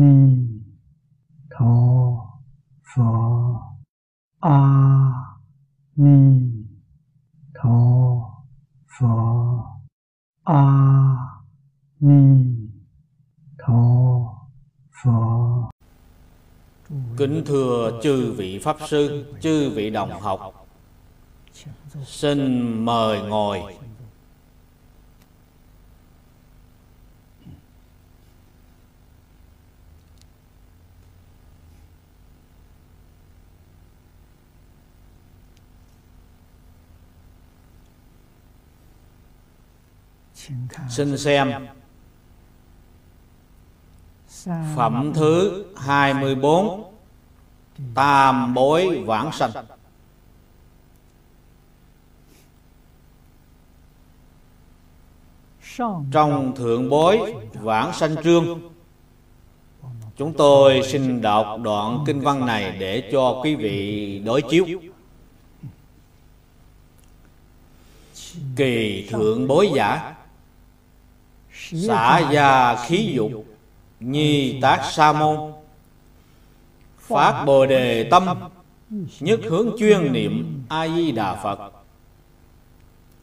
ni tho pho. A ni tho pho. A ni tho pho. Kính thưa chư vị Pháp Sư, chư vị đồng học. Xin mời ngồi. Xin xem. Phẩm thứ 24 Tam bối vãng sanh. Trong thượng bối vãng sanh trương, Chúng tôi xin đọc đoạn kinh văn này để cho quý vị đối chiếu. Kỳ thượng bối giả Xả gia khí dục, Nhi tác sa môn. Phát bồ đề tâm, Nhất hướng chuyên niệm A Di Đà Phật.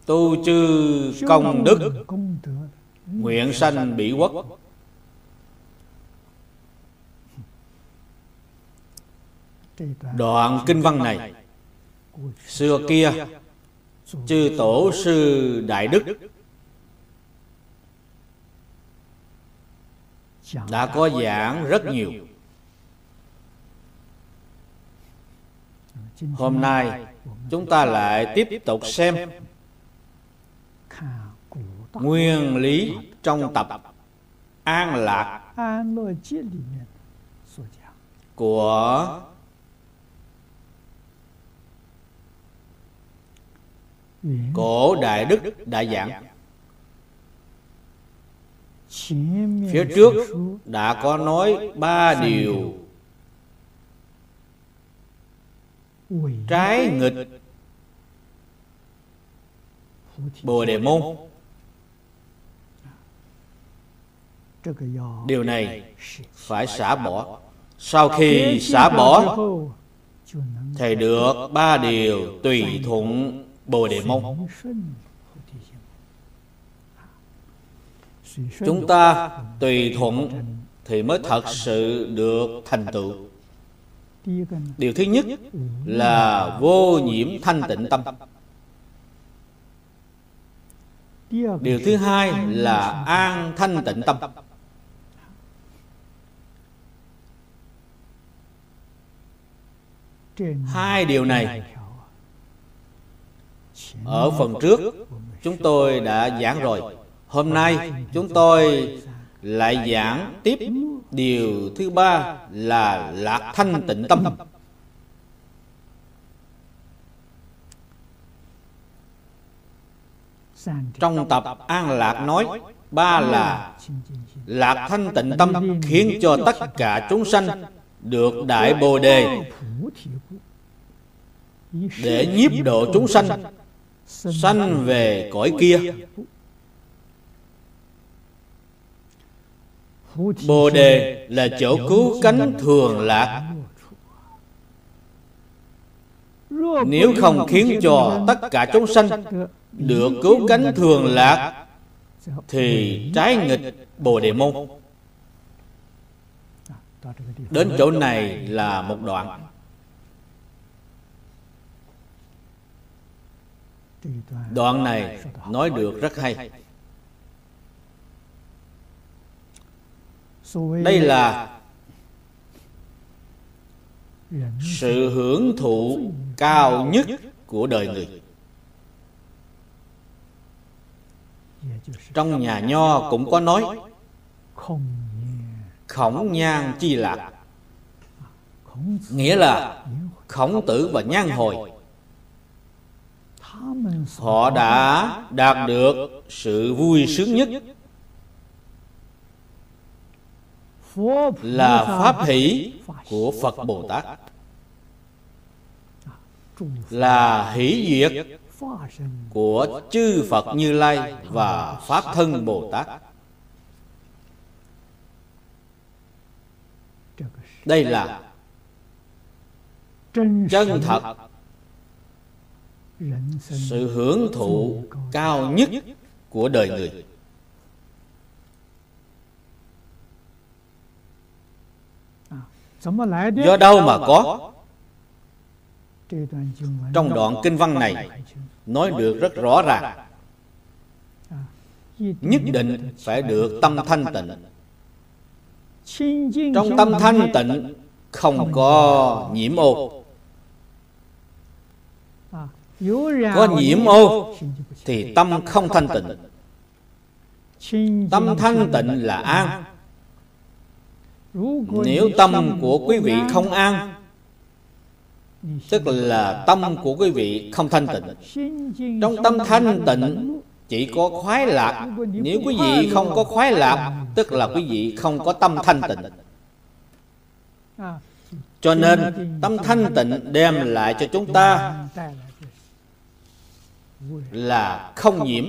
Tu chư công đức, Nguyện sanh bị quốc. Đoạn kinh văn này, Xưa kia, Chư tổ sư Đại Đức Đã có giảng rất nhiều. Hôm nay chúng ta lại tiếp tục xem Nguyên lý trong tập An Lạc của Cổ Đại Đức đã giảng Phía trước đã có nói ba điều. Trái nghịch. Bồ Đề Môn. Điều này phải xả bỏ. Sau khi xả bỏ Thì được ba điều tùy thuận Bồ Đề Môn Chúng ta tùy thuận Thì mới thật sự được thành tựu. Điều thứ nhất là vô nhiễm thanh tịnh tâm. Điều thứ hai là an thanh tịnh tâm. Hai điều này, Ở phần trước, Chúng tôi đã giảng rồi. Hôm nay chúng tôi lại giảng tiếp Điều thứ ba là lạc thanh tịnh tâm. Trong tập An Lạc nói, Ba là Lạc thanh tịnh tâm khiến cho tất cả chúng sanh Được Đại Bồ Đề Để nhiếp độ chúng sanh Sanh về cõi kia. Bồ đề là chỗ cứu cánh thường lạc. Nếu không khiến cho tất cả chúng sanh Được cứu cánh thường lạc, Thì trái nghịch Bồ đề môn. Đến chỗ này là một đoạn. Đoạn này nói được rất hay. Đây là sự hưởng thụ cao nhất của đời người. trong nhà nho cũng có nói khổng nhan chi lạc. nghĩa là khổng tử và nhan hồi. Họ đã đạt được sự vui sướng nhất là pháp hỷ của Phật Bồ Tát là hỷ diệt của chư Phật Như Lai và Pháp Thân Bồ Tát đây là chân thật, sự hưởng thụ cao nhất của đời người. Do đâu mà có? trong đoạn kinh văn này nói được rất rõ ràng. nhất định phải được tâm thanh tịnh. trong tâm thanh tịnh không có nhiễm ô. có nhiễm ô thì tâm không thanh tịnh. Tâm thanh tịnh là an nếu tâm của quý vị không an, tức là tâm của quý vị không thanh tịnh, trong tâm thanh tịnh chỉ có khoái lạc. Nếu quý vị không có khoái lạc, tức là quý vị không có tâm thanh tịnh. Cho nên tâm thanh tịnh đem lại cho chúng ta là không nhiễm,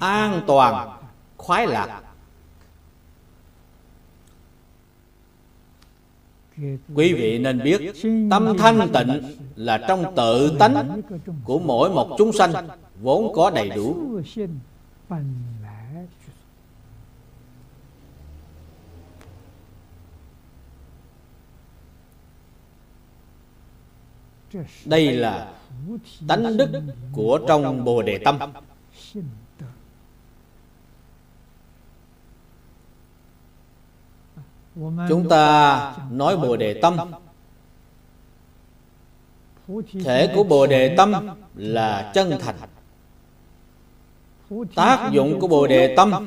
an toàn, khoái lạc. Quý vị nên biết, tâm thanh tịnh là trong tự tánh của mỗi một chúng sanh, vốn có đầy đủ. Đây là tánh đức của trong bồ đề tâm. Chúng ta nói bồ đề tâm. Thể của bồ đề tâm là chân thành. Tác dụng của bồ đề tâm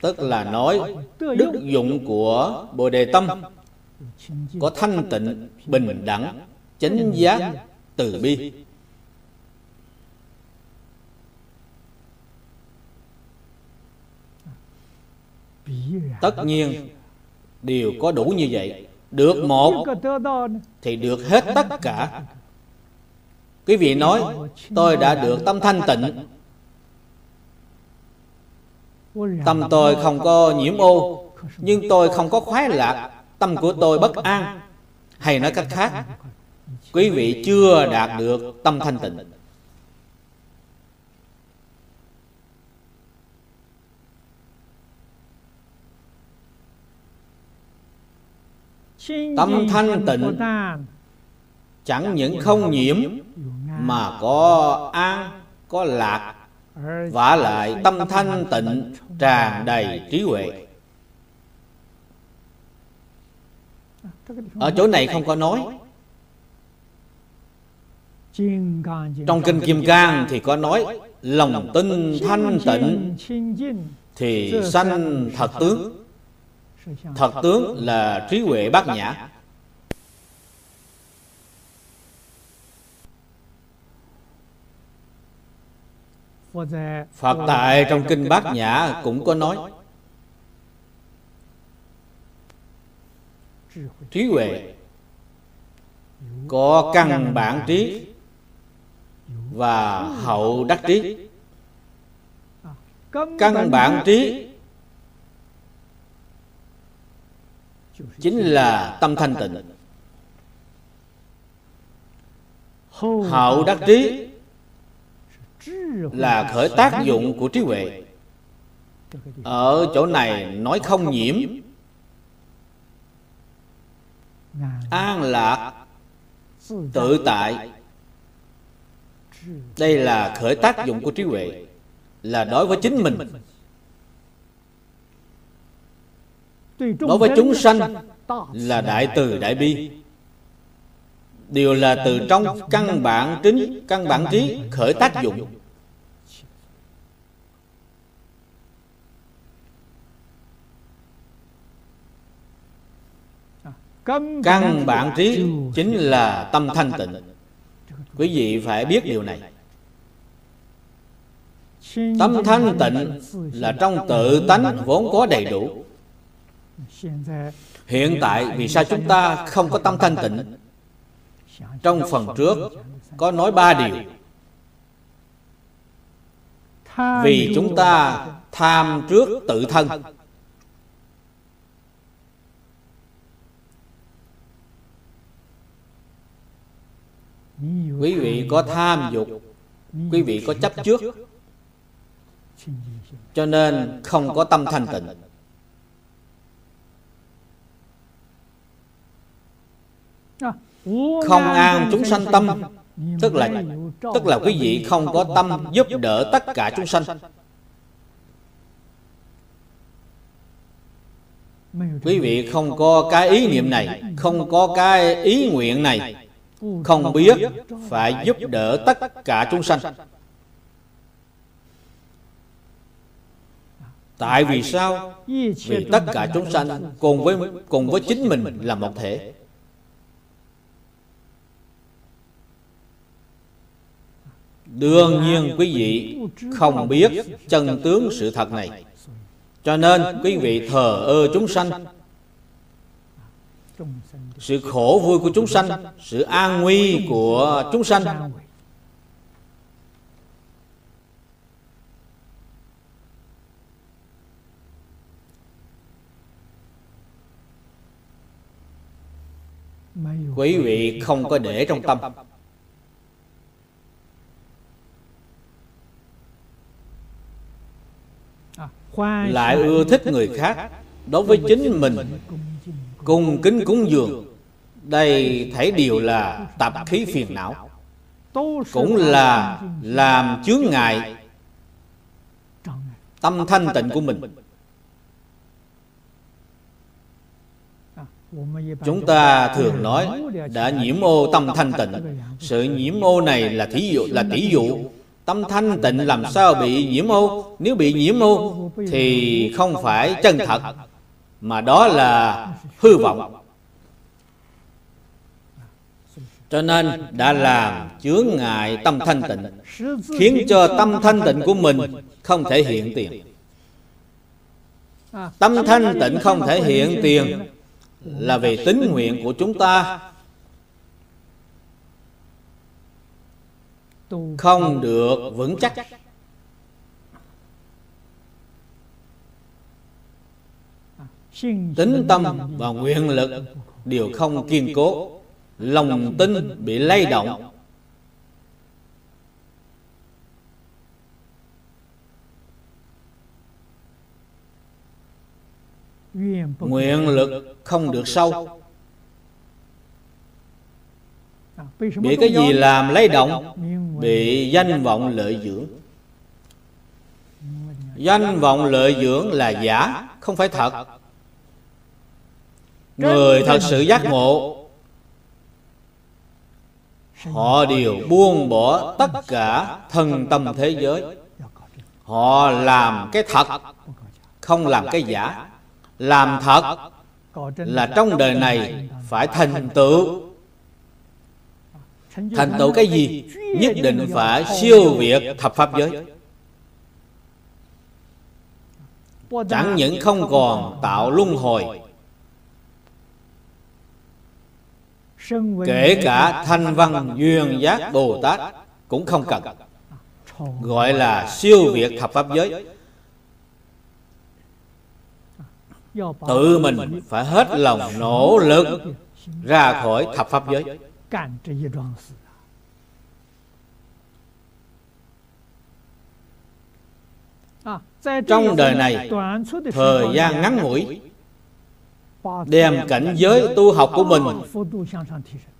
tức là nói đức dụng của bồ đề tâm có thanh tịnh bình đẳng chánh giác từ bi tất nhiên đều có đủ như vậy, được một thì được hết tất cả. Quý vị nói, tôi đã được tâm thanh tịnh. Tâm tôi không có nhiễm ô, nhưng tôi không có khoái lạc. Tâm của tôi bất an. Hay nói cách khác, quý vị chưa đạt được tâm thanh tịnh. Tâm thanh tịnh chẳng những không nhiễm mà có an có lạc vả lại tâm thanh tịnh tràn đầy trí huệ. ở chỗ này không có nói. Trong kinh kim cang thì có nói lòng tin thanh tịnh thì sanh thật tướng thật tướng là trí huệ bát nhã. Phật tại trong kinh bát nhã cũng có nói trí huệ. có căn bản trí và hậu đắc trí. Căn bản trí chính là tâm thanh tịnh. Hậu đắc trí là khởi tác dụng của trí huệ. Ở chỗ này nói không nhiễm. An lạc, tự tại. Đây là khởi tác dụng của trí huệ, là đối với chính mình. Đối với chúng sanh là đại từ đại bi. đều là từ trong căn bản chính căn bản trí khởi tác dụng. căn bản trí chính là tâm thanh tịnh. quý vị phải biết điều này. Tâm thanh tịnh là trong tự tánh vốn có đầy đủ Hiện tại vì sao chúng ta không có tâm thanh tịnh? Trong phần trước có nói ba điều. Vì chúng ta tham trước tự thân. Quý vị có tham dục. Quý vị có chấp trước. Cho nên không có tâm thanh tịnh. Không an chúng sanh tâm. tức là tức là quý vị không có tâm giúp đỡ tất cả chúng sanh. quý vị không có cái ý niệm này không có cái ý nguyện này. không biết phải giúp đỡ tất cả chúng sanh. tại vì sao? vì tất cả chúng sanh cùng với cùng với chính mình là một thể đương nhiên quý vị không biết chân tướng sự thật này. Cho nên quý vị thờ ơ chúng sanh. Sự khổ vui của chúng sanh, sự an nguy của chúng sanh. Quý vị không có để trong tâm. Lại ưa thích người khác đối với chính mình cung kính cúng dường. Đây thấy điều là tập khí phiền não. cũng là làm chướng ngại tâm thanh tịnh của mình. Chúng ta thường nói đã nhiễm ô tâm thanh tịnh. Sự nhiễm ô này là thí dụ là tỷ dụ tâm thanh tịnh làm sao bị nhiễm ô? Nếu bị nhiễm ô, thì không phải chân thật, mà đó là hư vọng. Cho nên đã làm chướng ngại tâm thanh tịnh, khiến cho tâm thanh tịnh của mình không thể hiện tiền. Tâm thanh tịnh không thể hiện tiền là vì tính nguyện của chúng ta. Không được vững chắc. tính tâm và nguyện lực đều không kiên cố. lòng tin bị lay động. nguyện lực không được sâu bị cái gì làm lấy động bị danh vọng lợi dưỡng. danh vọng lợi dưỡng là giả không phải thật. Người thật sự giác ngộ họ đều buông bỏ tất cả thân tâm thế giới. Họ làm cái thật không làm cái giả. Làm thật là trong đời này phải thành tựu thành tựu cái gì? nhất định phải siêu việt thập pháp giới. Chẳng những không còn tạo luân hồi kể cả thanh văn duyên giác bồ tát cũng không cần. Gọi là siêu việt thập pháp giới. Tự mình. phải hết lòng nỗ lực ra khỏi thập pháp giới trong đời này thời gian ngắn ngủi đem cảnh giới tu học của mình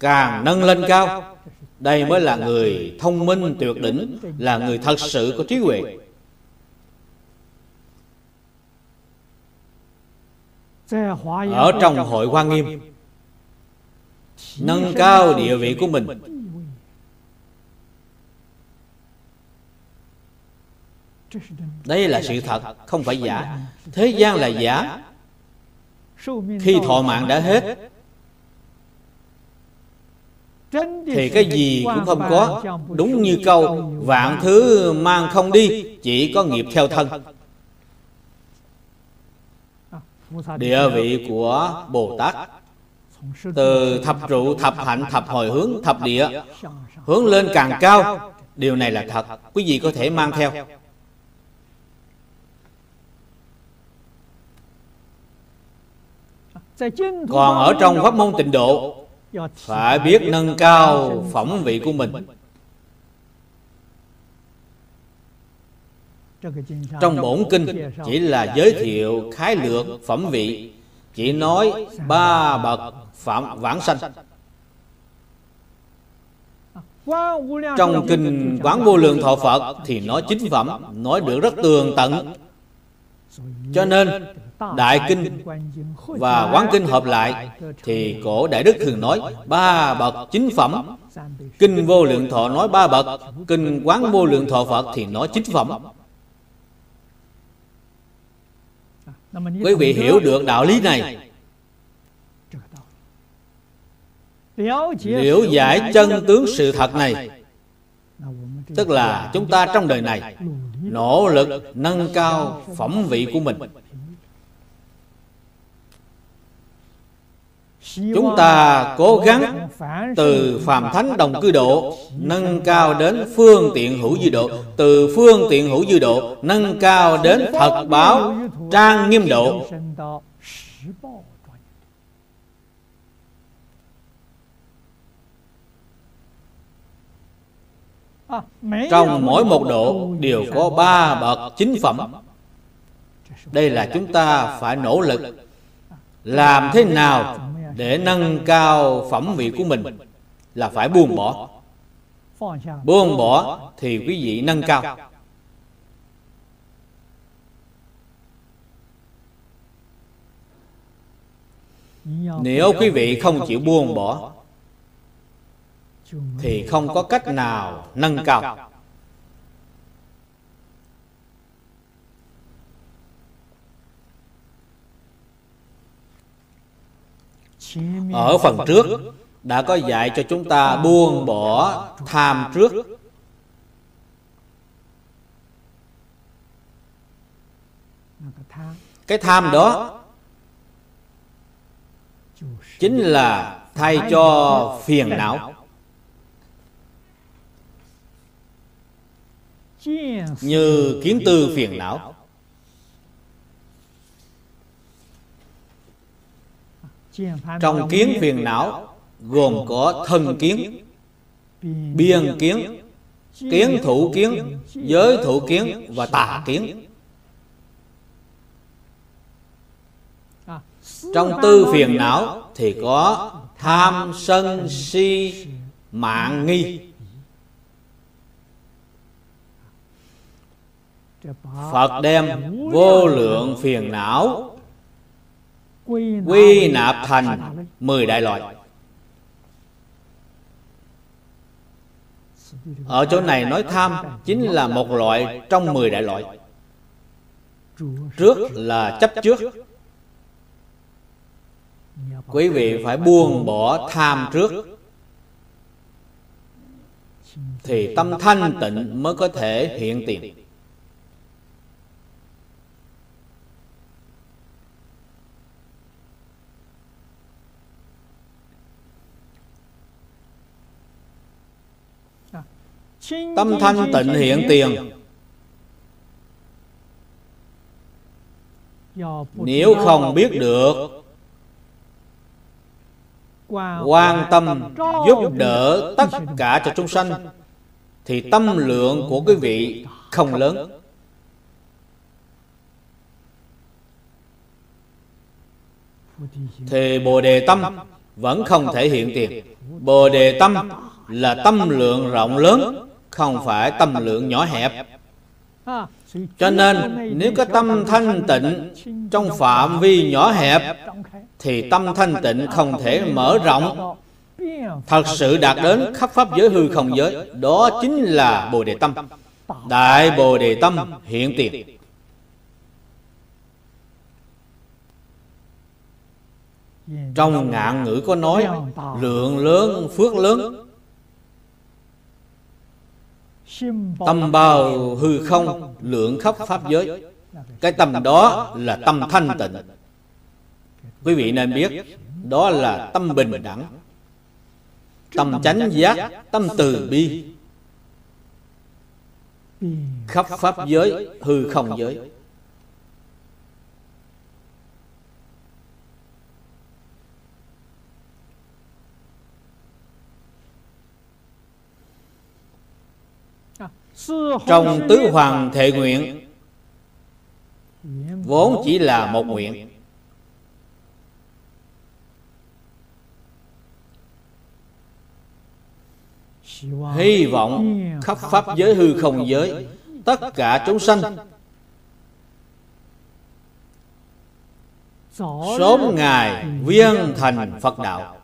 càng nâng lên cao đây mới là người thông minh tuyệt đỉnh là người thật sự có trí huệ。ở trong hội hoa nghiêm nâng cao địa vị của mình. Đây là sự thật, không phải giả. Thế gian là giả. Khi thọ mạng đã hết, thì cái gì cũng không có. Đúng như câu, vạn thứ mang không đi, chỉ có nghiệp theo thân. Địa vị của bồ tát từ thập trụ thập hạnh, thập hồi hướng, thập địa, hướng lên càng cao. Điều này là thật. Quý vị có thể mang theo. Còn ở trong pháp môn tịnh độ, phải biết nâng cao phẩm vị của mình. Trong bổn kinh, chỉ là giới thiệu khái lược phẩm vị, chỉ nói ba bậc phạm vãng sanh. Trong kinh quán vô lượng thọ phật thì nói chính phẩm, nói được rất tường tận. Cho nên, đại kinh và quán kinh hợp lại thì cổ đại đức thường nói ba bậc chính phẩm. Kinh vô lượng thọ nói ba bậc, kinh quán vô lượng thọ phật thì nói chính phẩm. Quý vị hiểu được đạo lý này. Liễu giải chân tướng sự thật này tức là chúng ta trong đời này nỗ lực nâng cao phẩm vị của mình. Chúng ta cố gắng từ phàm thánh đồng cư độ nâng cao đến phương tiện hữu dư độ từ phương tiện hữu dư độ nâng cao đến thật báo trang nghiêm độ trong mỗi một độ đều có ba bậc chính phẩm. Đây là chúng ta phải nỗ lực làm thế nào để nâng cao phẩm vị của mình là phải buông bỏ. Buông bỏ thì quý vị nâng cao. Nếu quý vị không chịu buông bỏ thì không có cách nào nâng cao. ở phần trước đã có dạy cho chúng ta buông bỏ tham trước. cái tham đó chính là thay cho phiền não như kiến tư phiền não. trong kiến phiền não gồm có thân kiến biên kiến kiến thủ kiến giới thủ kiến và tà kiến. trong tư phiền não thì có tham sân si mạng nghi phật đem vô lượng phiền não quy nạp thành mười đại loại. Ở chỗ này nói tham chính là một loại trong mười đại loại. Trước là chấp trước. Quý vị phải buông bỏ tham trước. Thì tâm thanh tịnh mới có thể hiện tiền Tâm thanh tịnh hiện tiền. Nếu không biết được quan tâm giúp đỡ tất cả cho chúng sanh thì tâm lượng của quý vị không lớn. Thì bồ đề tâm vẫn không thể hiện tiền. Bồ đề tâm là tâm lượng rộng lớn không phải tâm lượng nhỏ hẹp. cho nên nếu có tâm thanh tịnh trong phạm vi nhỏ hẹp thì tâm thanh tịnh không thể mở rộng. thật sự đạt đến khắp pháp giới hư không giới đó chính là bồ đề tâm. Đại bồ đề tâm hiện tiền. trong ngạn ngữ có nói lượng lớn phước lớn Tâm bao hư không, lượng khắp pháp giới. Cái tâm đó là tâm thanh tịnh. Quý vị nên biết, Đó là tâm bình đẳng. Tâm chánh giác, Tâm từ bi. Khắp pháp giới, Hư không giới. Trong tứ hoàng thệ nguyện, vốn chỉ là một nguyện. Hy vọng khắp pháp giới hư không giới, tất cả chúng sanh, sớm ngày viên thành phật đạo.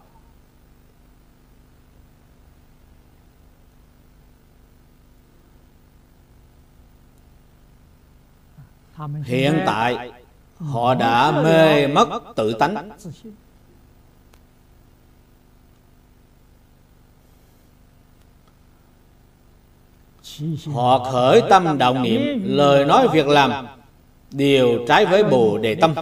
Hiện tại họ đã mê mất tự tánh. Họ khởi tâm động niệm lời nói việc làm đều trái với bồ đề tâm.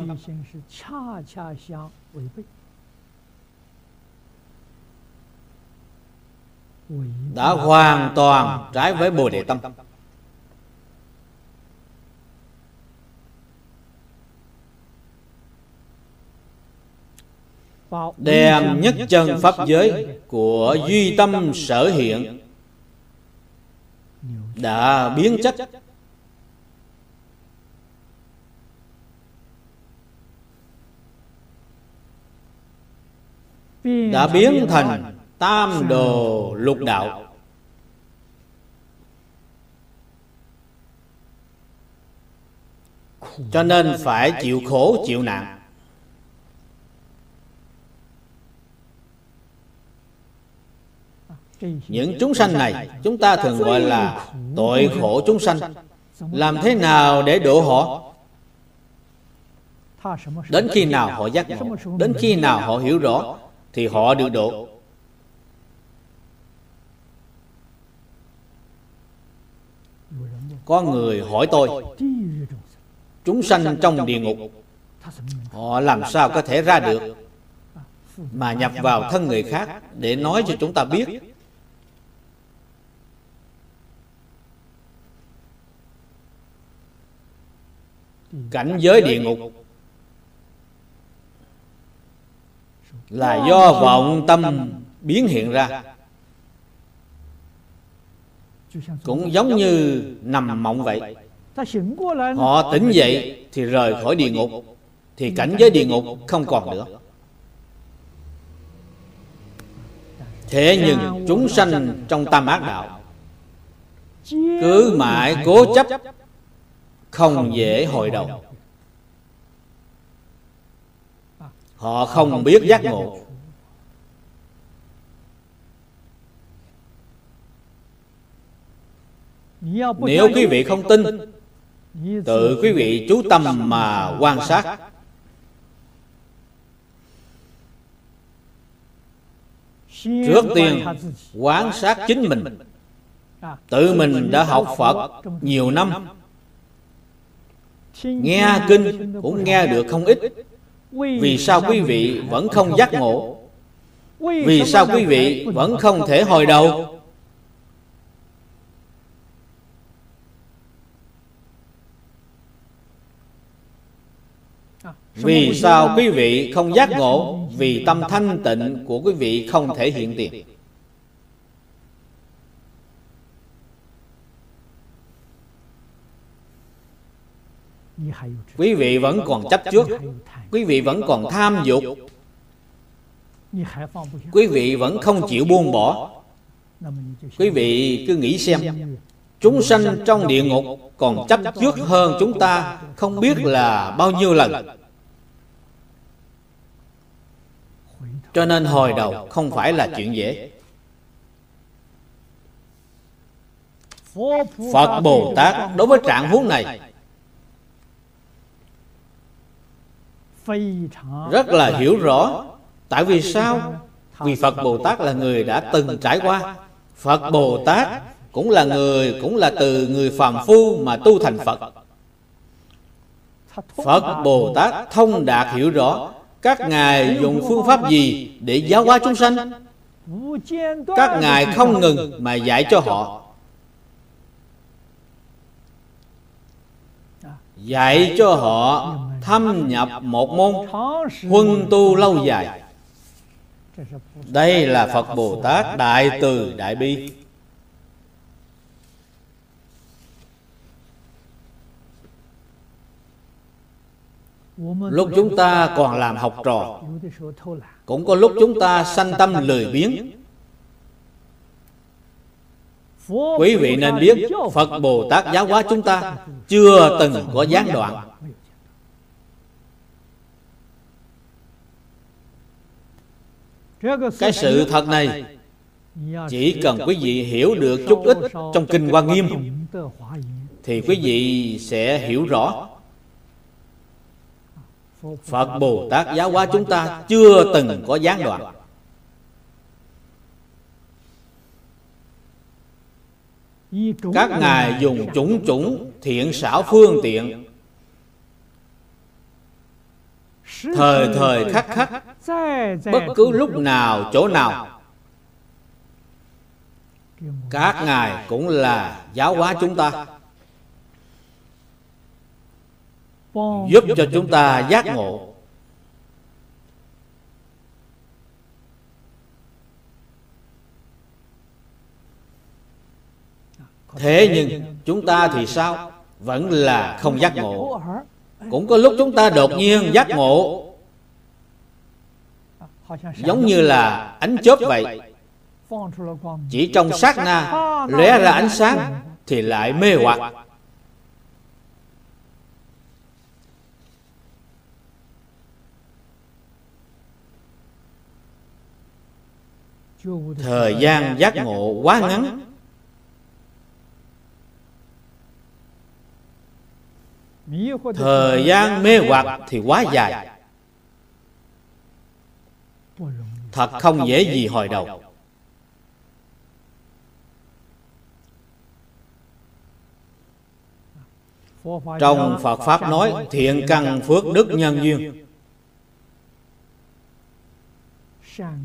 Đã hoàn toàn trái với bồ đề tâm đem nhất chân pháp giới của duy tâm sở hiện. đã biến chất. Đã biến thành tam đồ lục đạo. Cho nên phải chịu khổ chịu nạn những chúng sanh này, chúng ta thường gọi là tội khổ chúng sanh. Làm thế nào để độ họ? Đến khi nào họ giác ngộ? Đến khi nào họ hiểu rõ, thì họ được độ. Có người hỏi tôi, chúng sanh trong địa ngục, họ làm sao có thể ra được? Mà nhập vào thân người khác để nói cho chúng ta biết cảnh giới địa ngục. Là do vọng tâm biến hiện ra. Cũng giống như nằm mộng vậy. Họ tỉnh dậy thì rời khỏi địa ngục, thì cảnh giới địa ngục không còn nữa. Thế nhưng chúng sanh trong tam ác đạo, cứ mãi cố chấp không dễ hồi đầu họ không biết giác ngộ. nếu quý vị không tin tự quý vị chú tâm mà quan sát. Trước tiên quan sát chính mình. tự mình đã học phật nhiều năm nghe kinh cũng nghe được không ít vì sao quý vị vẫn không giác ngộ vì sao quý vị vẫn không thể hồi đầu vì sao quý vị không giác ngộ vì tâm thanh tịnh của quý vị không thể hiện tiền quý vị vẫn còn chấp trước. Quý vị vẫn còn tham dục. Quý vị vẫn không chịu buông bỏ. Quý vị cứ nghĩ xem chúng sanh trong địa ngục còn chấp trước hơn chúng ta không biết là bao nhiêu lần. cho nên hồi đầu không phải là chuyện dễ. Phật bồ tát đối với trạng huống này rất là hiểu rõ. tại vì sao? vì phật bồ tát là người đã từng trải qua. phật bồ tát cũng là người cũng là từ người phàm phu mà tu thành phật. Phật. Bồ tát thông đạt hiểu rõ. các ngài dùng phương pháp gì để giáo hóa chúng sanh? các ngài không ngừng mà dạy cho họ. dạy cho họ thâm nhập một môn huân tu lâu dài. Đây là phật bồ tát đại từ đại bi. Lúc chúng ta còn làm học trò, cũng có lúc chúng ta sanh tâm lười biếng. Quý vị nên biết phật bồ tát giáo hóa chúng ta chưa từng có gián đoạn. Cái sự thật này chỉ cần quý vị hiểu được chút ít trong kinh hoa nghiêm thì quý vị sẽ hiểu rõ. Phật bồ tát giáo hóa chúng ta chưa từng có gián đoạn. Các ngài dùng chủng chủng thiện xảo phương tiện thời thời khắc khắc. bất cứ lúc nào chỗ nào. các ngài cũng là giáo hóa chúng ta. giúp cho chúng ta giác ngộ. thế nhưng chúng ta thì sao? Vẫn là không giác ngộ cũng có lúc chúng ta đột nhiên giác ngộ. giống như là ánh chớp vậy. chỉ trong sát na lóe ra ánh sáng thì lại mê hoặc. Thời gian giác ngộ quá ngắn thời gian mê hoặc thì quá dài. thật không dễ gì hồi đầu. trong phật pháp nói thiện căn phước đức nhân duyên.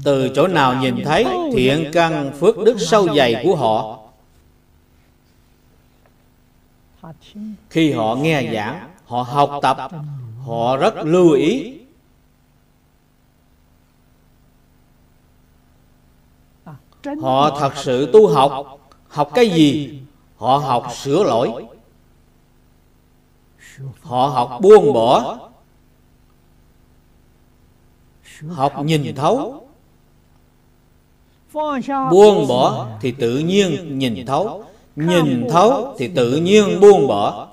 Từ chỗ nào nhìn thấy thiện căn phước đức sâu dày của họ khi họ nghe giảng, họ học tập, họ rất lưu ý. Họ thật sự tu học. Học cái gì? Họ học sửa lỗi. Họ học buông bỏ. Học nhìn thấu. Buông bỏ thì tự nhiên nhìn thấu nhìn thấu thì tự nhiên buông bỏ.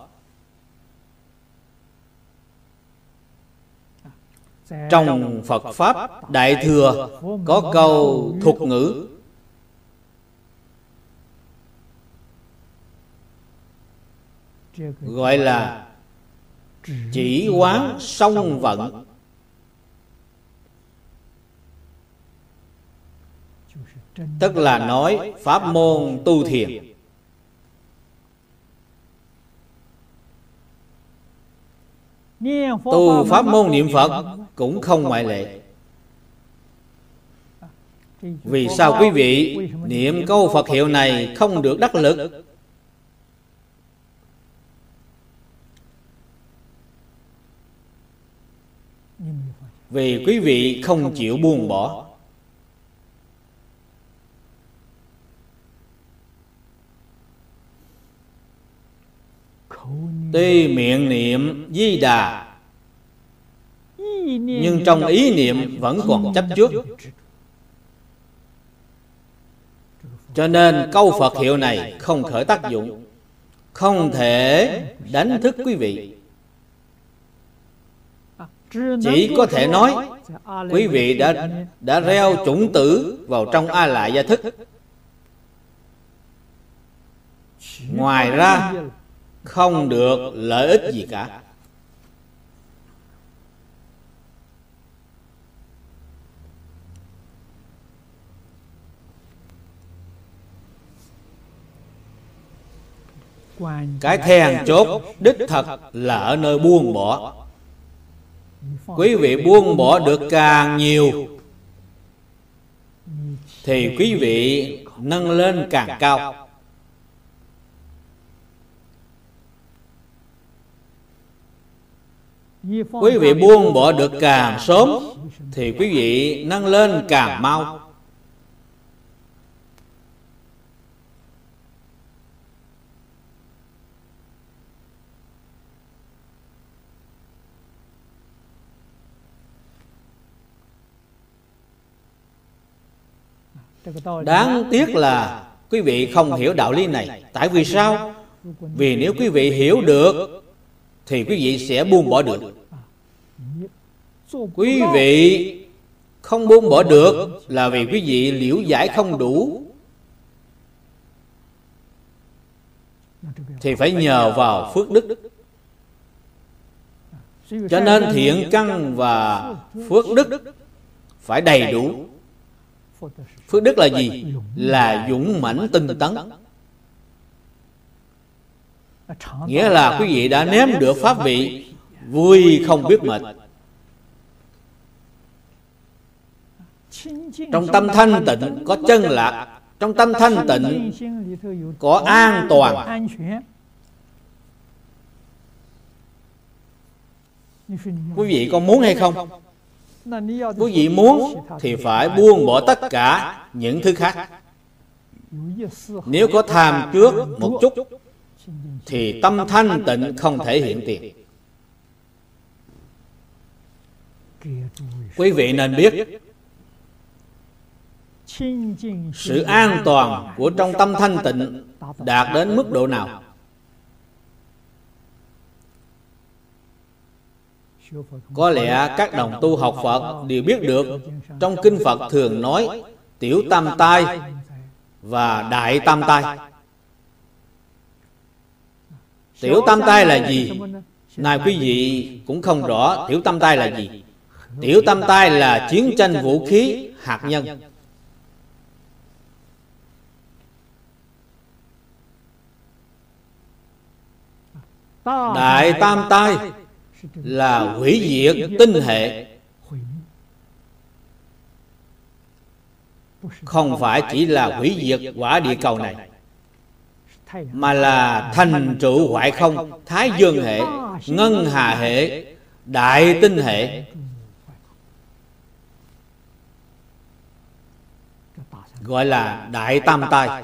trong phật pháp đại thừa có câu thuật ngữ. gọi là chỉ quán song vận. Tức là nói pháp môn tu thiền tu pháp môn niệm phật cũng không ngoại lệ. vì sao quý vị niệm câu phật hiệu này không được đắc lực? vì quý vị không chịu buông bỏ tuy miệng niệm di đà, nhưng trong ý niệm vẫn còn chấp trước. Cho nên câu phật hiệu này không khởi tác dụng, không thể đánh thức quý vị. Chỉ có thể nói, quý vị đã đã reo chủng tử vào trong a lại gia thức. Ngoài ra không được lợi ích gì cả. Cái then chốt đích thật là ở nơi buông bỏ. Quý vị buông bỏ được càng nhiều, thì quý vị nâng lên càng cao. quý vị buông bỏ được càng sớm, thì quý vị nâng lên càng mau Đáng tiếc là quý vị không hiểu đạo lý này Tại vì sao? Vì nếu quý vị hiểu được thì quý vị sẽ buông bỏ được. Quý vị không buông bỏ được là vì quý vị liễu giải không đủ. Thì phải nhờ vào phước đức. Cho nên thiện căn và phước đức phải đầy đủ. Phước đức là gì? Là dũng mãnh tinh tấn nghĩa là quý vị đã nếm được pháp vị vui không biết mệt. trong tâm thanh tịnh có chân lạc trong tâm thanh tịnh có an toàn. quý vị có muốn hay không? Quý vị muốn thì phải buông bỏ tất cả những thứ khác. Nếu có tham trước một chút thì tâm thanh tịnh không thể hiện tiền. Quý vị nên biết, sự an toàn của trong tâm thanh tịnh đạt đến mức độ nào? Có lẽ các đồng tu học phật đều biết được trong kinh phật thường nói tiểu tam tai và đại tam tai tiểu tam tai là gì? nay quý vị cũng không rõ tiểu tam tai là gì. tiểu tam tai là chiến tranh vũ khí hạt nhân. đại tam tai là hủy diệt tinh hệ. Không phải chỉ là hủy diệt quả địa cầu này mà là thành trụ hoại không, thái dương hệ, ngân hà hệ, đại tinh hệ. Gọi là đại tam tai.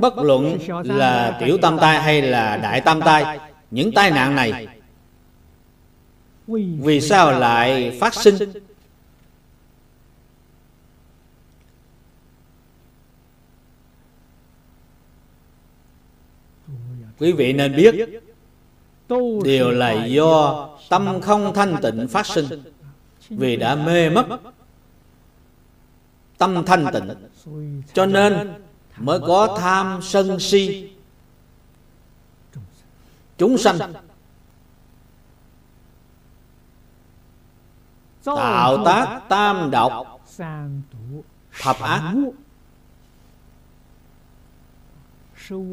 Bất luận là tiểu tam tai hay là đại tam tai, những tai nạn này vì sao lại phát sinh? Quý vị nên biết đều là do tâm không thanh tịnh phát sinh. Vì đã mê mất tâm thanh tịnh, cho nên mới có tham sân si. Chúng sanh tạo tác tam độc. Thập ác.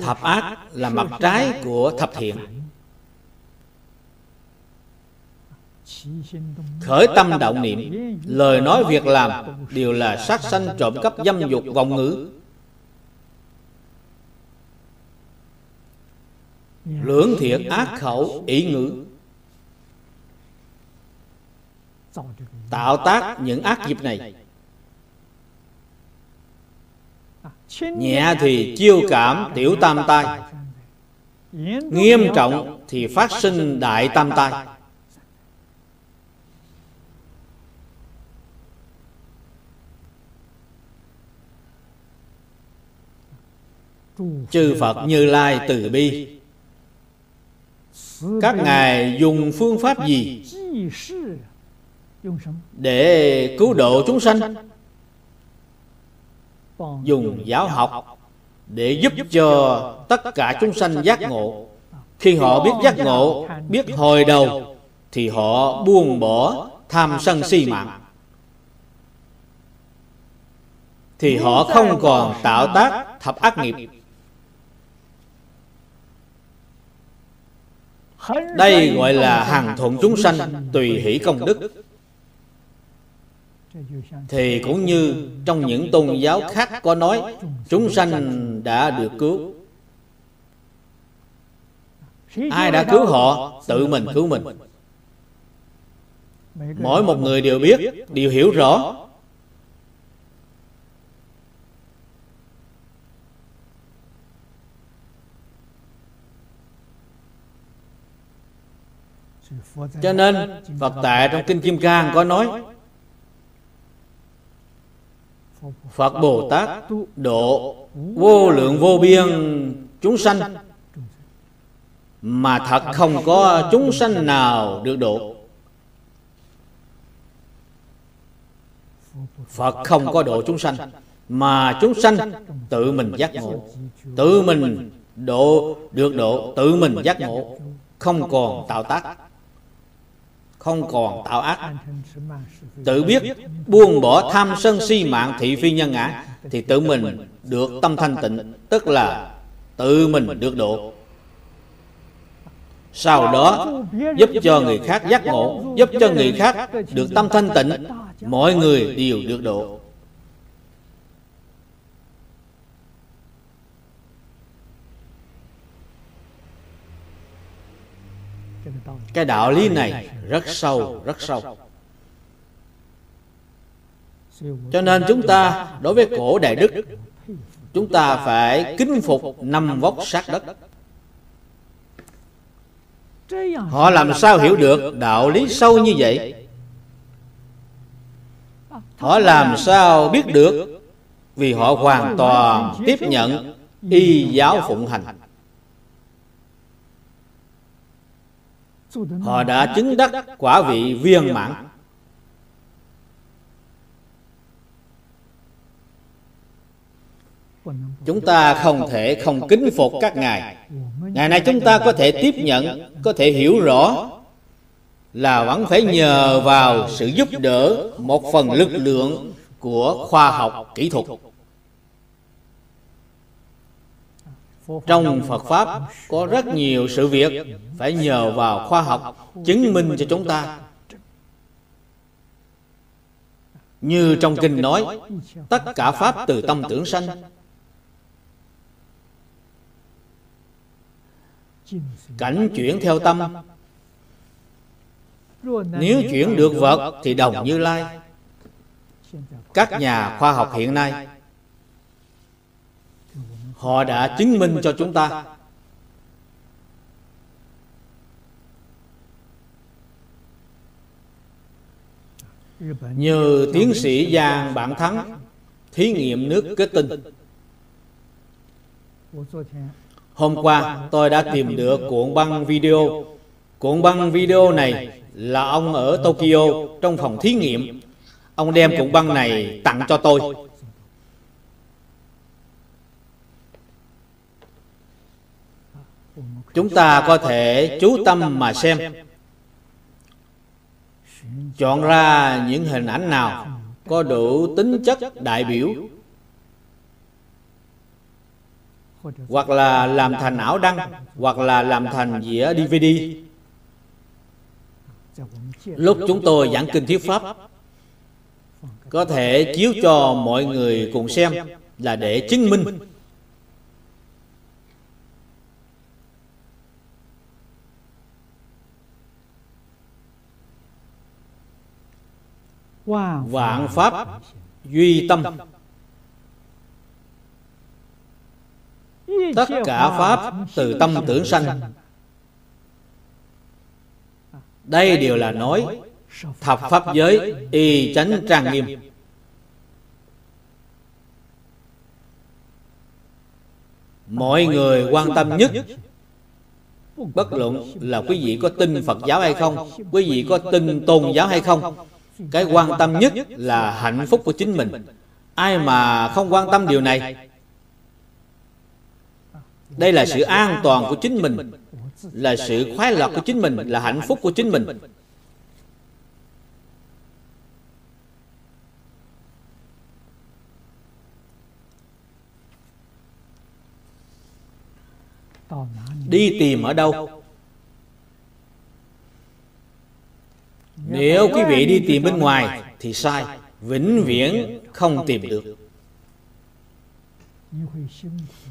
Thập ác là mặt trái của thập thiện. khởi tâm động niệm. Lời nói việc làm đều là sát sanh trộm cắp dâm dục vọng ngữ. Lưỡng thiện ác khẩu ý ngữ tạo tác những ác nghiệp này. Nhẹ thì chiêu cảm tiểu tam tai. Nghiêm trọng thì phát sinh đại tam tai. Chư phật như lai từ bi. Các ngài dùng phương pháp gì? Để cứu độ chúng sanh. Dùng giáo học để giúp cho tất cả chúng sanh giác ngộ. khi họ biết giác ngộ biết hồi đầu thì họ buông bỏ tham sân si mạng. Thì họ không còn tạo tác thập ác nghiệp. đây gọi là hàng thuận chúng sanh tùy hỷ công đức thì cũng như trong những tôn giáo khác có nói, chúng sanh đã được cứu. Ai đã cứu họ, tự mình cứu mình. Mỗi một người đều biết, đều hiểu rõ. Cho nên, phật tại trong kinh kim cang có nói Phật Bồ Tát độ vô lượng vô biên chúng sanh. Mà thật không có chúng sanh nào được độ. Phật không có độ chúng sanh Mà chúng sanh tự mình giác ngộ. Tự mình độ được độ Tự mình giác ngộ Không còn tạo tác Không còn tạo ác. Tự biết buông bỏ tham sân si mạng thị phi nhân ngã Thì tự mình được tâm thanh tịnh Tức là tự mình được độ. sau đó giúp cho người khác giác ngộ giúp cho người khác được tâm thanh tịnh mọi người đều được độ. Cái đạo lý này rất sâu rất sâu. cho nên chúng ta đối với cổ đại đức chúng ta phải kính phục năm vóc sát đất. họ làm sao hiểu được đạo lý sâu như vậy? họ làm sao biết được? Vì họ hoàn toàn tiếp nhận y giáo phụng hành họ đã chứng đắc quả vị viên mãn. Chúng ta không thể không kính phục các ngài. Ngày nay chúng ta có thể tiếp nhận, có thể hiểu rõ là vẫn phải nhờ vào sự giúp đỡ một phần lực lượng của khoa học kỹ thuật. Trong phật pháp, có rất nhiều sự việc phải nhờ vào khoa học chứng minh cho chúng ta. Như trong kinh nói, tất cả pháp từ tâm tưởng sanh. Cảnh chuyển theo tâm. Nếu chuyển được vật thì đồng như lai. Các nhà khoa học hiện nay họ đã chứng minh cho chúng ta. Nhờ tiến sĩ giang bản thắng, thí nghiệm nước kết tinh. Hôm qua, tôi đã tìm được cuộn băng video. Cuộn băng video này là ông ở tokyo trong phòng thí nghiệm. Ông đem cuộn băng này tặng cho tôi. Chúng ta có thể chú tâm mà xem. Chọn ra những hình ảnh nào có đủ tính chất đại biểu? Hoặc là làm thành ảo đăng, hoặc là làm thành dĩa dvd lúc chúng tôi giảng kinh thuyết pháp, có thể chiếu cho mọi người cùng xem là để chứng minh vạn pháp duy tâm. Tất cả pháp từ tâm tưởng sanh. Đây đều là nói thập pháp giới y chánh trang nghiêm. Mọi người quan tâm nhất bất luận là quý vị có tin phật giáo hay không quý vị có tin tôn giáo hay không cái quan tâm nhất là hạnh phúc của chính mình. Ai mà không quan tâm điều này? Đây là sự an toàn của chính mình. Là sự khoái lạc của chính mình, là hạnh phúc của chính mình. Đi tìm ở đâu? Nếu quý vị đi tìm bên ngoài thì sai vĩnh viễn không tìm được.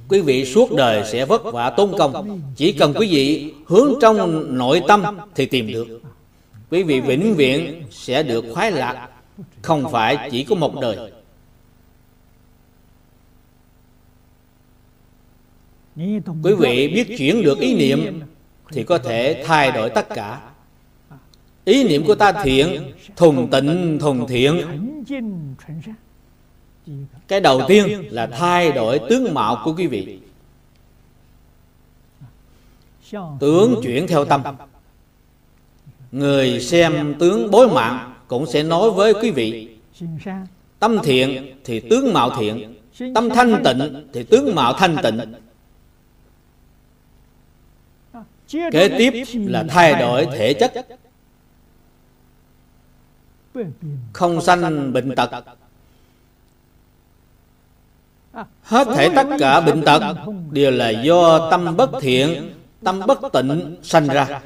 Quý vị suốt đời sẽ vất vả tốn công. Chỉ cần quý vị hướng trong nội tâm thì tìm được. Quý vị vĩnh viễn sẽ được khoái lạc không phải chỉ có một đời. Quý vị biết chuyển được ý niệm thì có thể thay đổi tất cả ý niệm của ta thiện thuần tịnh thuần thiện. Cái đầu tiên là thay đổi tướng mạo của quý vị. Tướng chuyển theo tâm. Người xem tướng bối mạng cũng sẽ nói với quý vị. Tâm thiện thì tướng mạo thiện, tâm thanh tịnh thì tướng mạo thanh tịnh. Kế tiếp là thay đổi thể chất không sanh bệnh tật. hết thể tất cả bệnh tật đều là do tâm bất thiện tâm bất tịnh sanh ra.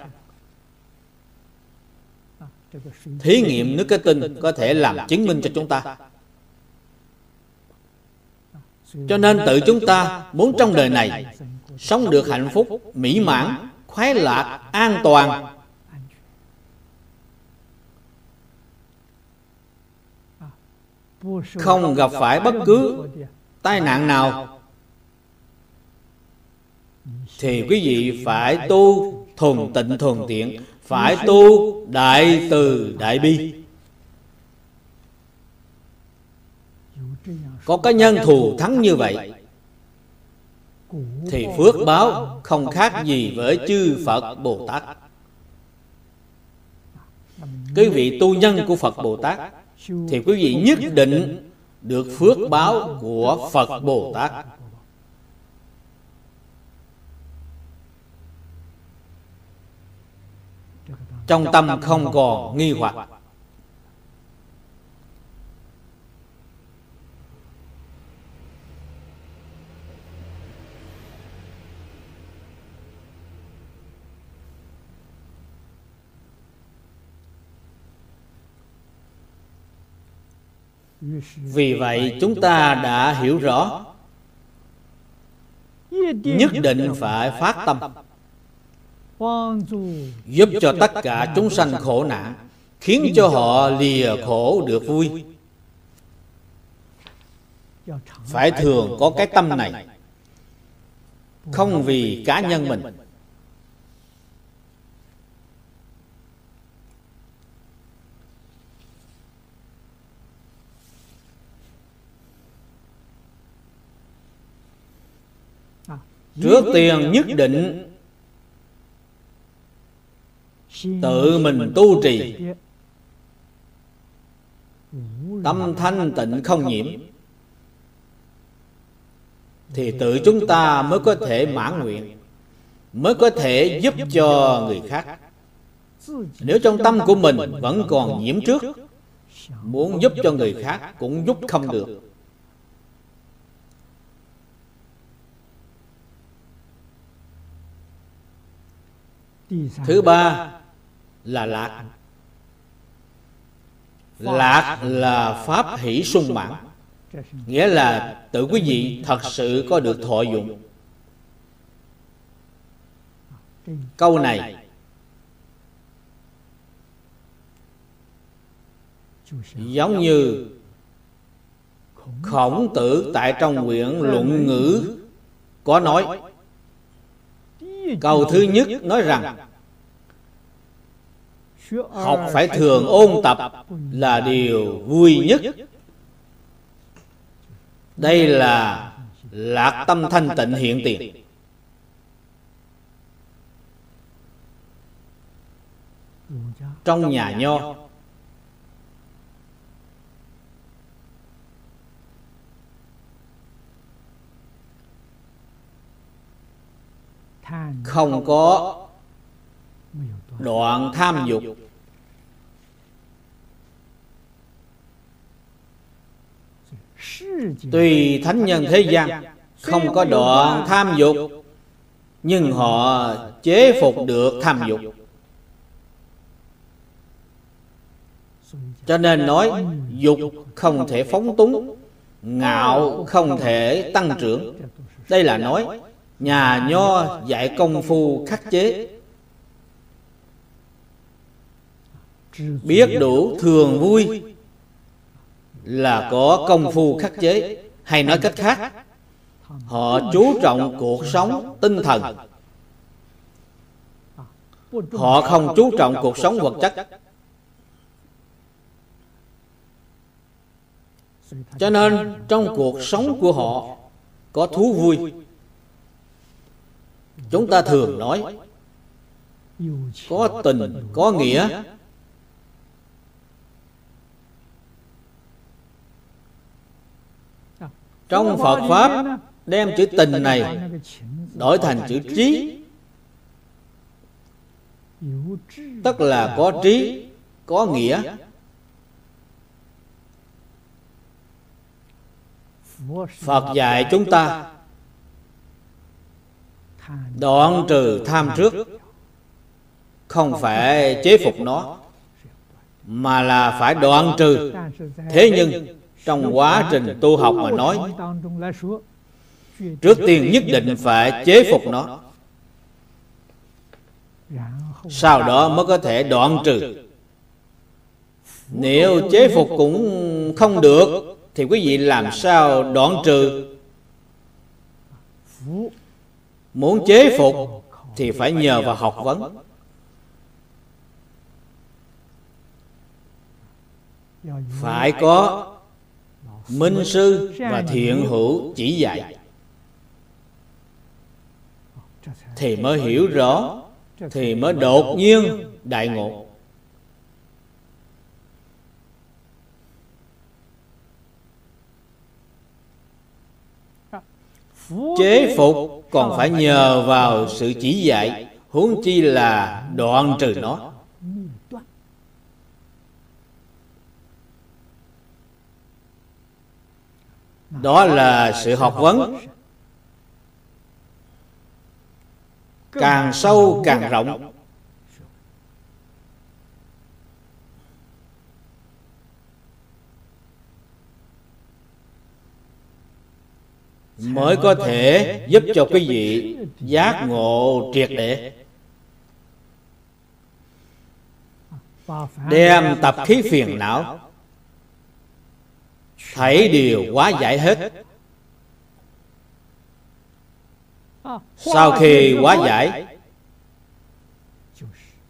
Thí nghiệm nước cái tinh có thể làm chứng minh cho chúng ta. Cho nên tự chúng ta muốn trong đời này sống được hạnh phúc mỹ mãn khoái lạc an toàn không gặp phải bất cứ tai nạn nào. Thì quý vị phải tu thuần tịnh thuần tiện, phải tu đại từ đại bi. Có cái nhân thù thắng như vậy, thì phước báo không khác gì với chư phật bồ tát. Quý vị tu nhân của phật bồ tát thì quý vị nhất định được phước báo của phật bồ tát. Trong tâm không còn nghi hoặc. Vì vậy chúng ta đã hiểu rõ. Nhất định phải phát tâm, giúp cho tất cả chúng sanh khổ nạn, khiến cho họ lìa khổ được vui. Phải thường có cái tâm này, không vì cá nhân mình trước tiên nhất định tự mình tu trì. Tâm thanh tịnh không nhiễm, thì tự chúng ta mới có thể mãn nguyện, mới có thể giúp cho người khác. Nếu trong tâm của mình vẫn còn nhiễm trước, muốn giúp cho người khác cũng giúp không được. Thứ ba là lạc. Lạc. Là pháp hỷ sung mãn nghĩa là tự quý vị thật sự có được thọ dụng. Câu này giống như khổng tử tại trong quyển luận ngữ có nói câu thứ nhất nói rằng, học phải thường ôn tập là điều vui nhất. Đây là lạc tâm thanh tịnh hiện tiền. Trong nhà nho không có đoạn tham dục. Tùy thánh nhân thế gian Không có đoạn tham dục, Nhưng họ chế phục được tham dục. Cho nên nói, Dục không thể phóng túng, Ngạo không thể tăng trưởng. Đây là nói Nhà nho dạy công phu khắc chế. Biết đủ thường vui Là có công phu khắc chế. Hay nói cách khác, Họ chú trọng cuộc sống tinh thần. Họ không chú trọng cuộc sống vật chất. Cho nên trong cuộc sống của họ Có thú vui chúng ta thường nói, có tình, có nghĩa. Trong phật pháp, đem chữ tình này đổi thành chữ trí. Tức là có trí, có nghĩa. Phật dạy chúng ta đoạn trừ tham trước. Không phải chế phục nó mà là phải đoạn trừ. thế nhưng trong quá trình tu học mà nói trước tiên nhất định phải chế phục nó. sau đó mới có thể đoạn trừ. Nếu chế phục cũng không được thì quý vị làm sao đoạn trừ muốn chế phục thì phải nhờ vào học vấn. Phải có minh sư và thiện hữu chỉ dạy. Thì mới hiểu rõ, thì mới đột nhiên đại ngộ. Chế phục còn phải nhờ vào sự chỉ dạy, huống chi là đoạn trừ nó. Đó là sự học vấn. Càng sâu càng rộng mới có thể giúp cho quý vị giác ngộ triệt để. Đem tập khí phiền não. Thấy điều quá giải hết. Sau khi quá giải,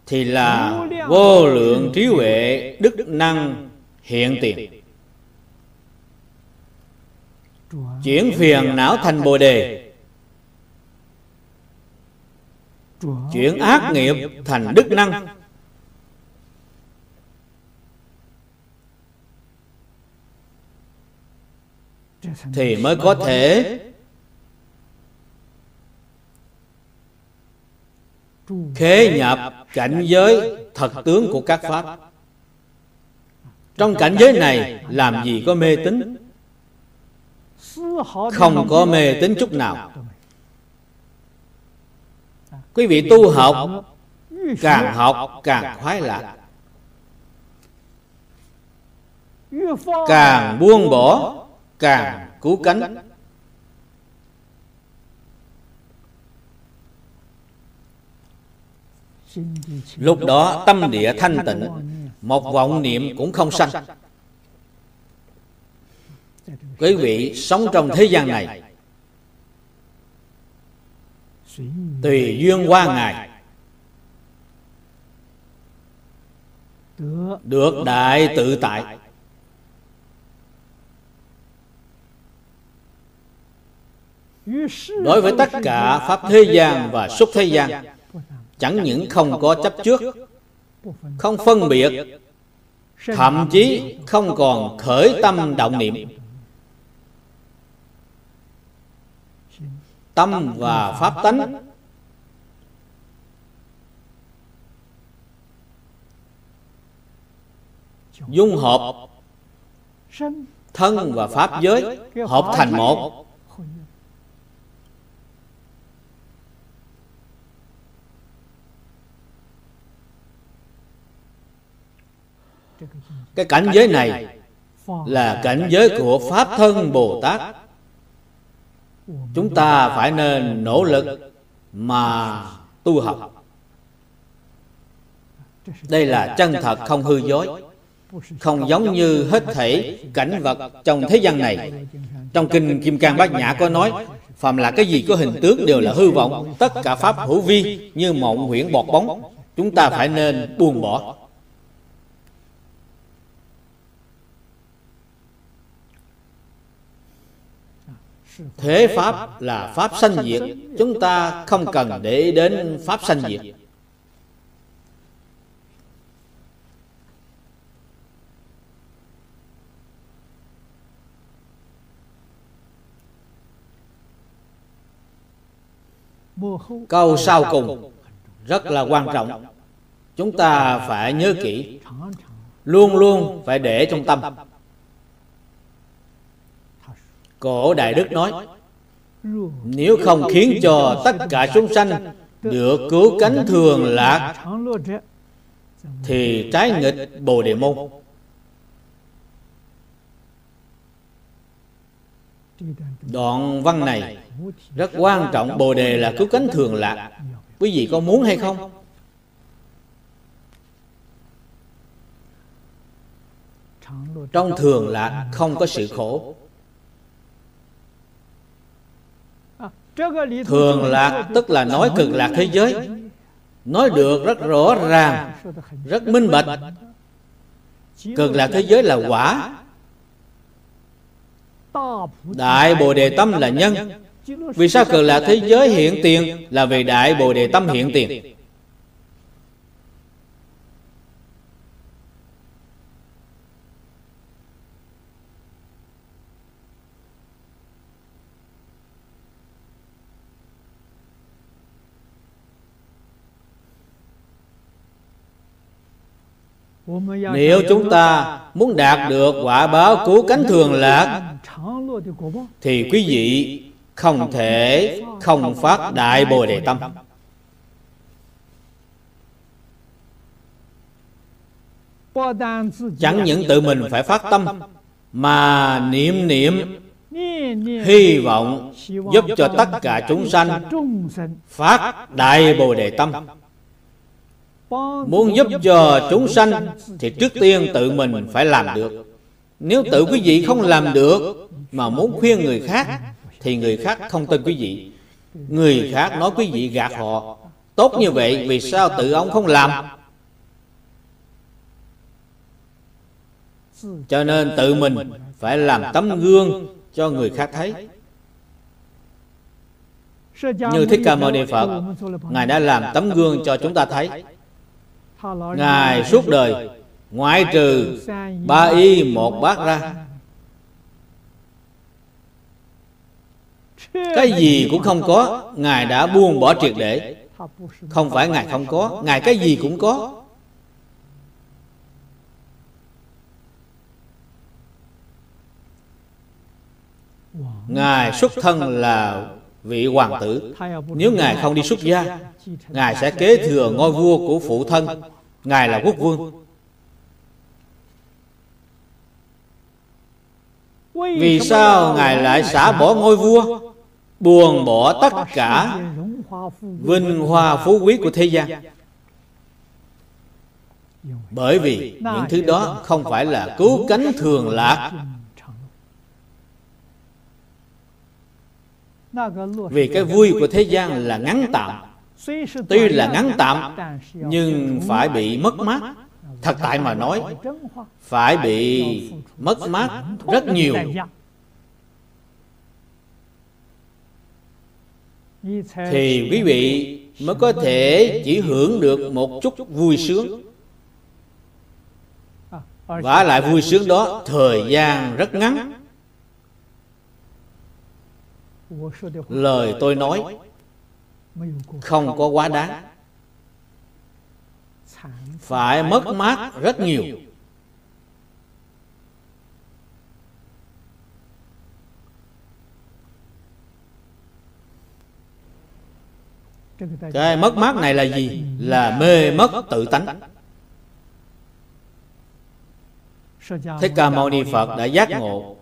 thì là vô lượng trí huệ đức năng hiện tiền chuyển phiền não thành bồ đề. Chuyển ác nghiệp thành đức năng. Thì mới có thể khế nhập cảnh giới thật tướng của các pháp. Trong cảnh giới này, làm gì có mê tín? Không có mê tín chút nào. quý vị tu học càng học càng khoái lạc. càng buông bỏ càng cứu cánh. Lúc đó tâm địa thanh tịnh một vọng niệm cũng không sanh quý vị sống trong thế gian này, tùy duyên qua ngài, được đại tự tại. Đối với tất cả pháp thế gian và xuất thế gian, chẳng những không có chấp trước, không phân biệt, thậm chí không còn khởi tâm động niệm. Tâm và pháp tánh. Dung hợp thân và pháp giới, hợp thành một. Cái cảnh giới này là cảnh giới của pháp thân bồ tát chúng ta phải nên nỗ lực mà tu học. Đây là chân thật không hư dối, không giống như hết thể cảnh vật trong thế gian này. Trong kinh kim cang bát nhã có nói, phàm là cái gì có hình tướng đều là hư vọng, tất cả pháp hữu vi như mộng huyễn bọt bóng. Chúng ta phải nên buông bỏ. Thế pháp là pháp sanh diệt, chúng ta không cần để đến pháp sanh diệt. Câu sau cùng rất là quan trọng. Chúng ta phải nhớ kỹ, luôn luôn phải để trong tâm cổ đại đức nói nếu không khiến cho tất cả chúng sanh được cứu cánh thường lạc thì trái nghịch bồ đề môn. Đoạn văn này rất quan trọng. bồ đề là cứu cánh thường lạc. Quý vị có muốn hay không? Trong thường lạc không có sự khổ thường lạc, tức là nói cực lạc thế giới. Nói được rất rõ ràng, rất minh bạch. Cực lạc thế giới là quả. Đại bồ đề tâm là nhân. Vì sao cực lạc thế giới hiện tiền? Là vì đại bồ đề tâm hiện tiền. Nếu chúng ta muốn đạt được quả báo cứu cánh thường lạc Thì quý vị không thể không phát đại bồ đề tâm. Chẳng những tự mình phải phát tâm Mà niệm niệm Hy vọng giúp cho tất cả chúng sanh Phát đại bồ đề tâm Muốn giúp cho chúng sanh Thì trước tiên tự mình phải làm được. Nếu tự quý vị không làm được Mà muốn khuyên người khác Thì người khác không tin quý vị. Người khác nói quý vị gạt họ. Tốt như vậy vì sao tự ông không làm? Cho nên tự mình phải làm tấm gương cho người khác thấy. Như Thích Ca Mâu Ni Phật, Ngài đã làm tấm gương cho chúng ta thấy. Ngài suốt đời Ngoại trừ ba y một bát ra. Cái gì cũng không có Ngài đã buông bỏ triệt để. Không phải Ngài không có Ngài cái gì cũng có. Ngài xuất thân là vị hoàng tử. Nếu Ngài không đi xuất gia, Ngài sẽ kế thừa ngôi vua của phụ thân. Ngài là quốc vương. Vì sao Ngài lại xả bỏ ngôi vua? Buồn bỏ tất cả Vinh hoa phú quý của thế gian. Bởi vì những thứ đó không phải là cứu cánh thường lạc. Vì cái vui của thế gian là ngắn tạm. Tuy là ngắn tạm Nhưng phải bị mất mát. Thật tại mà nói Phải bị mất mát rất nhiều. Thì quý vị mới có thể chỉ hưởng được một chút vui sướng. Và lại vui sướng đó thời gian rất ngắn Lời tôi nói Không có quá đáng. Phải mất mát rất nhiều. Cái mất mát này là gì? Là mê mất tự tánh. Thích Ca Mâu Ni Phật đã giác ngộ.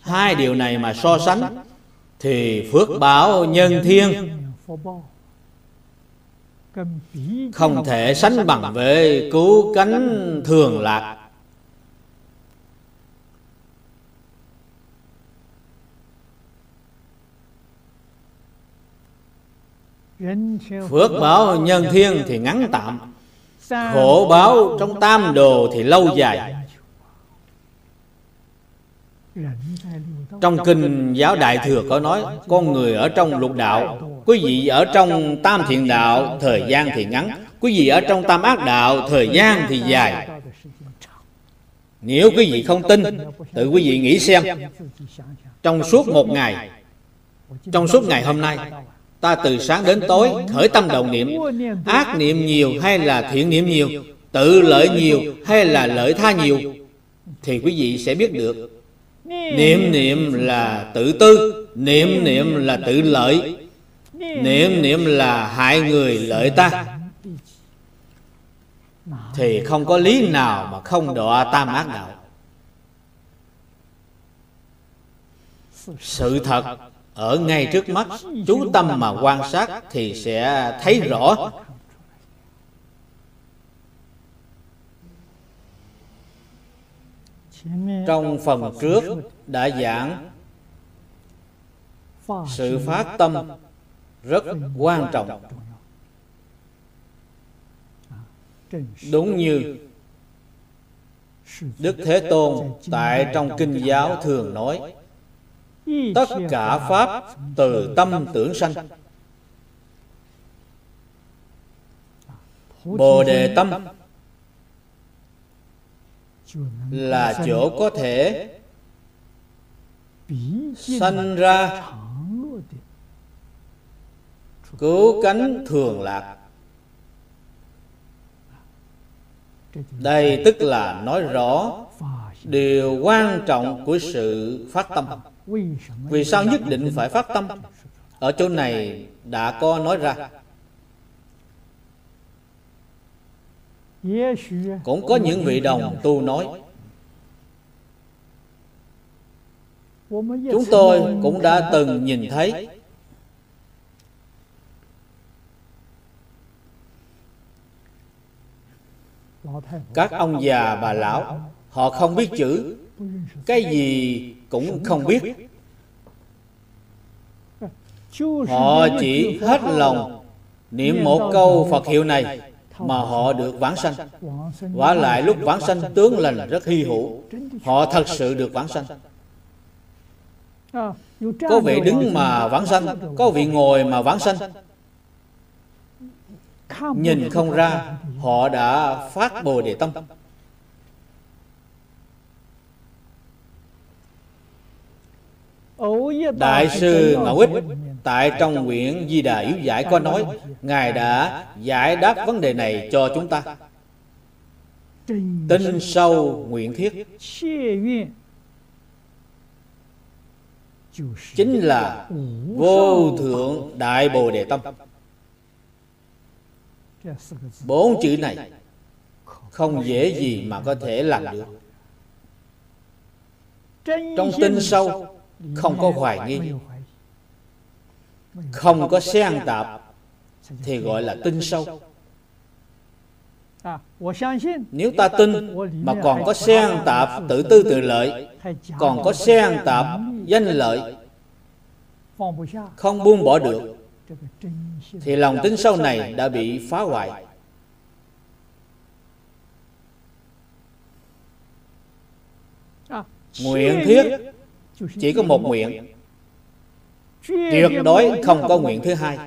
Hai điều này mà so sánh thì phước báo nhân thiên. Không thể sánh bằng với cứu cánh thường lạc. Phước báo nhân thiên thì ngắn tạm. Khổ báo trong tam đồ thì lâu dài. Trong kinh giáo Đại Thừa có nói Con người ở trong lục đạo Quý vị ở trong tam thiện đạo Thời gian thì ngắn Quý vị ở trong tam ác đạo Thời gian thì dài. Nếu quý vị không tin Tự quý vị nghĩ xem. Trong suốt một ngày Trong suốt ngày hôm nay Ta từ sáng đến tối khởi tâm đồng niệm Ác niệm nhiều hay là thiện niệm nhiều Tự lợi nhiều hay là lợi tha nhiều Thì quý vị sẽ biết được Niệm niệm là tự tư. Niệm niệm là tự lợi. Niệm niệm là hại người lợi ta. Thì không có lý nào mà không đọa tam ác đạo. Sự thật ở ngay trước mắt chú tâm mà quan sát thì sẽ thấy rõ trong phần trước đã giảng sự phát tâm rất quan trọng. Đúng như đức thế tôn tại trong kinh giáo thường nói, tất cả pháp từ tâm tưởng sanh. Bồ đề tâm là chỗ có thể sanh ra. cứu cánh thường lạc. Đây tức là nói rõ điều quan trọng của sự phát tâm. vì sao nhất định phải phát tâm? ở chỗ này đã có nói ra cũng có những vị đồng tu nói chúng tôi cũng đã từng nhìn thấy. Các ông già bà lão họ không biết chữ. Cái gì cũng không biết. Họ chỉ hết lòng niệm một câu phật hiệu này mà họ được vãng sanh. Quả lại lúc vãng sanh tướng lành rất hy hữu, họ thật sự được vãng sanh. Có vị đứng mà vãng sanh, có vị ngồi mà vãng sanh. Nhìn không ra, họ đã phát bồ đề tâm. Đại sư Ngẫu Ích tại trong quyển Di Đà Yếu Giải có nói, Ngài đã giải đáp vấn đề này cho chúng ta. Tinh sâu nguyện thiết. Chính là vô thượng đại bồ đề tâm. Bốn chữ này Không dễ gì mà có thể làm được. Trong tinh sâu không có hoài nghi không có xen tạp thì gọi là tin sâu nếu ta tin mà còn có xen tạp tự tư tự lợi còn có xen tạp danh lợi không buông bỏ được thì lòng tin sâu này đã bị phá hoại. nguyện thiết chỉ có một nguyện tuyệt đối không có nguyện thứ hai.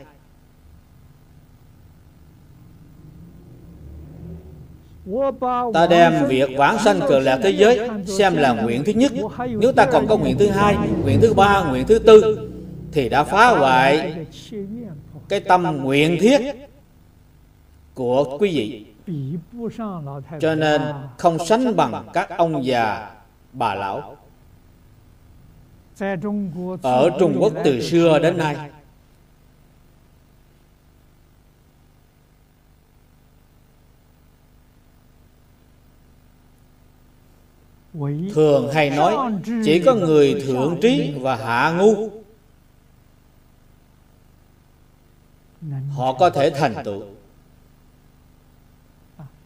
Ta đem việc vãng sanh cực lạc thế giới Xem là nguyện thứ nhất. Nếu ta còn có nguyện thứ hai Nguyện thứ ba, nguyện thứ tư Thì đã phá hoại Cái tâm nguyện thiết Của quý vị. Cho nên không sánh bằng các ông già bà lão ở Trung Quốc từ xưa đến nay, thường hay nói chỉ có người thượng trí và hạ ngu. Họ có thể thành tựu.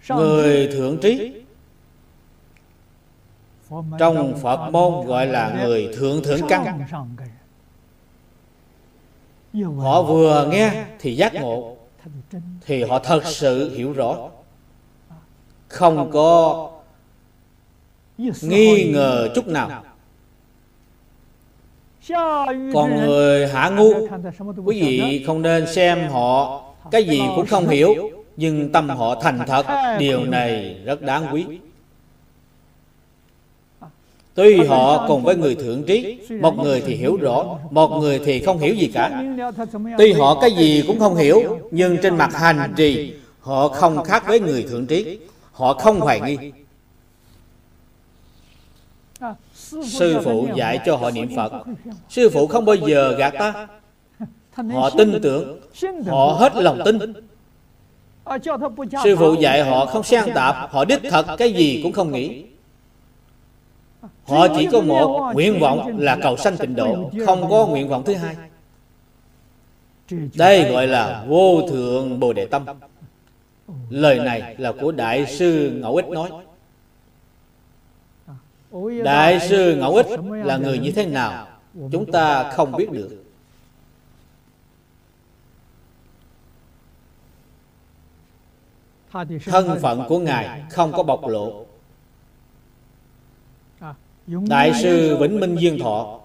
Người thượng trí trong Phật môn gọi là người thượng thượng căn. Họ vừa nghe thì giác ngộ Thì họ thật sự hiểu rõ. Không có nghi ngờ chút nào. Còn người hạ ngu Quý vị không nên xem họ. Cái gì cũng không hiểu Nhưng tâm họ thành thật. Điều này rất đáng quý Tuy họ cùng với người thượng trí, Một người thì hiểu rõ, Một người thì không hiểu gì cả. Tuy họ cái gì cũng không hiểu, Nhưng trên mặt hành trì, Họ không khác với người thượng trí. Họ không hoài nghi. Sư phụ dạy cho họ niệm Phật. Sư phụ không bao giờ gạt ta. Họ tin tưởng. Họ hết lòng tin. Sư phụ dạy họ không xen tạp Họ đích thật, cái gì cũng không nghĩ. Họ chỉ có một nguyện vọng là cầu sanh tịnh độ, Không có nguyện vọng thứ hai. Đây gọi là vô thượng Bồ Đề Tâm. Lời này là của Đại sư Ngẫu Ích nói. Đại sư Ngẫu Ích là người như thế nào, Chúng ta không biết được. Thân phận của Ngài không có bộc lộ. Đại sư Vĩnh Minh Duyên Thọ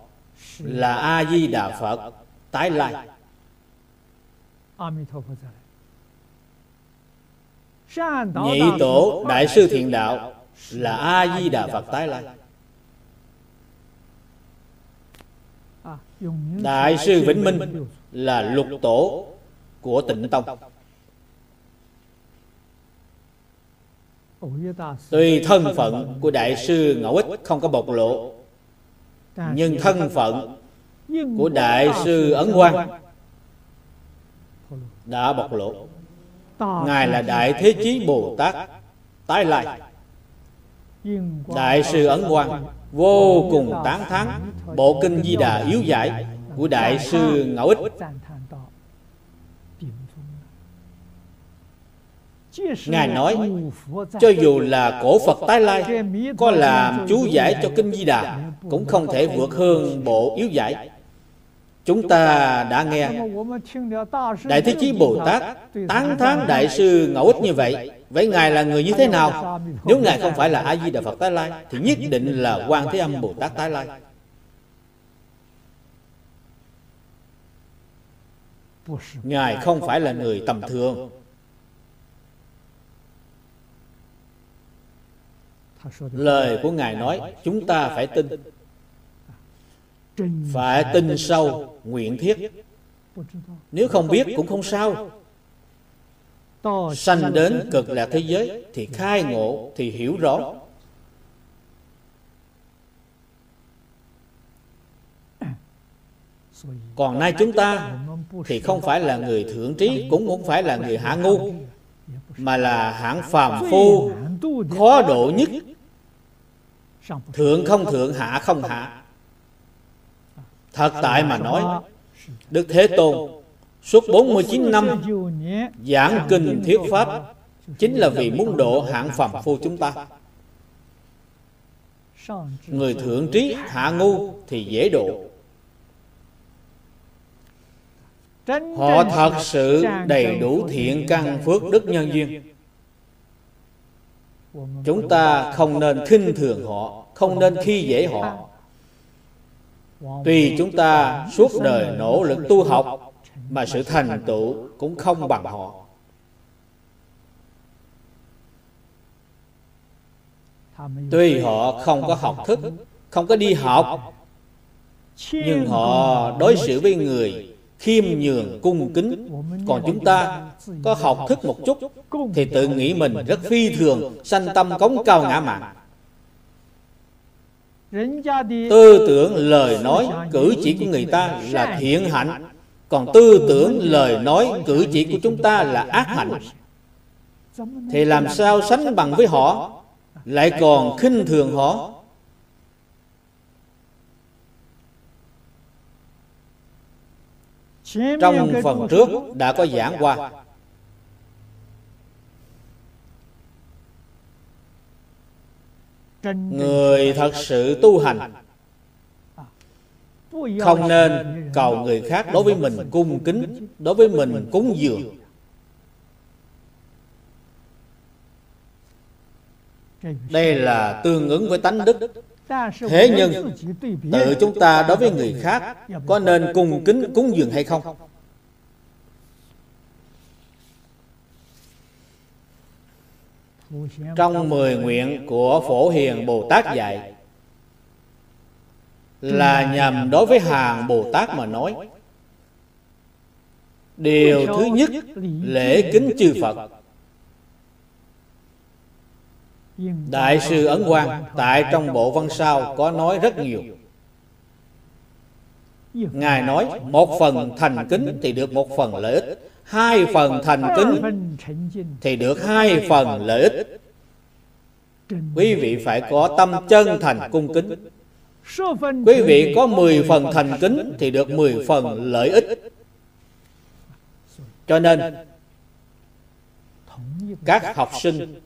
Là A-di-đà Phật Tái lai. Nhị tổ Đại sư Thiện Đạo Là A-di-đà Phật tái lai. Đại sư Vĩnh Minh Là lục tổ Của tịnh Tông Tuy thân phận của Đại sư Ngẫu Ích không có bộc lộ, Nhưng thân phận của Đại sư Ấn Quang Đã bộc lộ. Ngài là Đại Thế Chí Bồ Tát Tái Lai. Đại sư Ấn Quang Vô cùng tán thán, Bộ Kinh Di Đà yếu giải Của Đại sư Ngẫu Ích Ngài nói Cho dù là cổ Phật tái lai Có làm chú giải cho Kinh Di Đà Cũng không thể vượt hơn bộ yếu giải. Chúng ta đã nghe Đại Thế Chí Bồ Tát Tán thán Đại sư Ngẫu Ích như vậy Vậy. Ngài là người như thế nào. Nếu Ngài không phải là A-di-đà Phật tái lai Thì nhất định là quan Thế Âm Bồ Tát tái lai. Ngài không phải là người tầm thường Lời của Ngài nói Chúng ta phải tin. Phải tin sâu Nguyện thiết. Nếu không biết cũng không sao. Sanh đến cực lạc thế giới Thì khai ngộ Thì hiểu rõ. Còn nay chúng ta Thì không phải là người thượng trí Cũng không phải là người hạ ngu Mà là hạng phàm phu Khó độ nhất Thượng không thượng hạ không hạ. Thật tại mà nói Đức Thế Tôn Suốt 49 năm Giảng kinh thuyết pháp Chính là vì muốn độ hạng phàm phu chúng ta. Người thượng trí hạ ngu Thì dễ độ. Họ thật sự đầy đủ thiện căn phước đức nhân duyên. Chúng ta không nên khinh thường họ không nên khi dễ họ. Tuy chúng ta suốt đời nỗ lực tu học, Mà sự thành tựu cũng không bằng họ. Tuy họ không có học thức, Không có đi học, Nhưng họ đối xử với người khiêm nhường, cung kính. Còn chúng ta có học thức một chút, thì tự nghĩ mình rất phi thường, sanh tâm cống cao ngã mạn tư tưởng lời nói cử chỉ của người ta là thiện hạnh còn tư tưởng lời nói cử chỉ của chúng ta là ác hạnh. Thì làm sao sánh bằng với họ? Lại còn khinh thường họ? Trong phần trước đã có giảng qua Người thật sự tu hành Không nên cầu người khác đối với mình cung kính Đối với mình cúng dường. Đây là tương ứng với tánh đức. Thế nhưng tự chúng ta đối với người khác có nên cung kính cúng dường hay không? Trong mười nguyện của Phổ Hiền Bồ Tát dạy, Là nhằm đối với hàng Bồ Tát mà nói. Điều thứ nhất, lễ kính chư Phật. Đại sư Ấn Quang tại trong bộ văn sao có nói rất nhiều. Ngài nói, một phần thành kính thì được một phần lợi ích. Hai phần thành kính thì được hai phần lợi ích. Quý vị phải có tâm chân thành cung kính. Quý vị có 10 phần thành kính thì được 10 phần lợi ích. Cho nên Các học sinh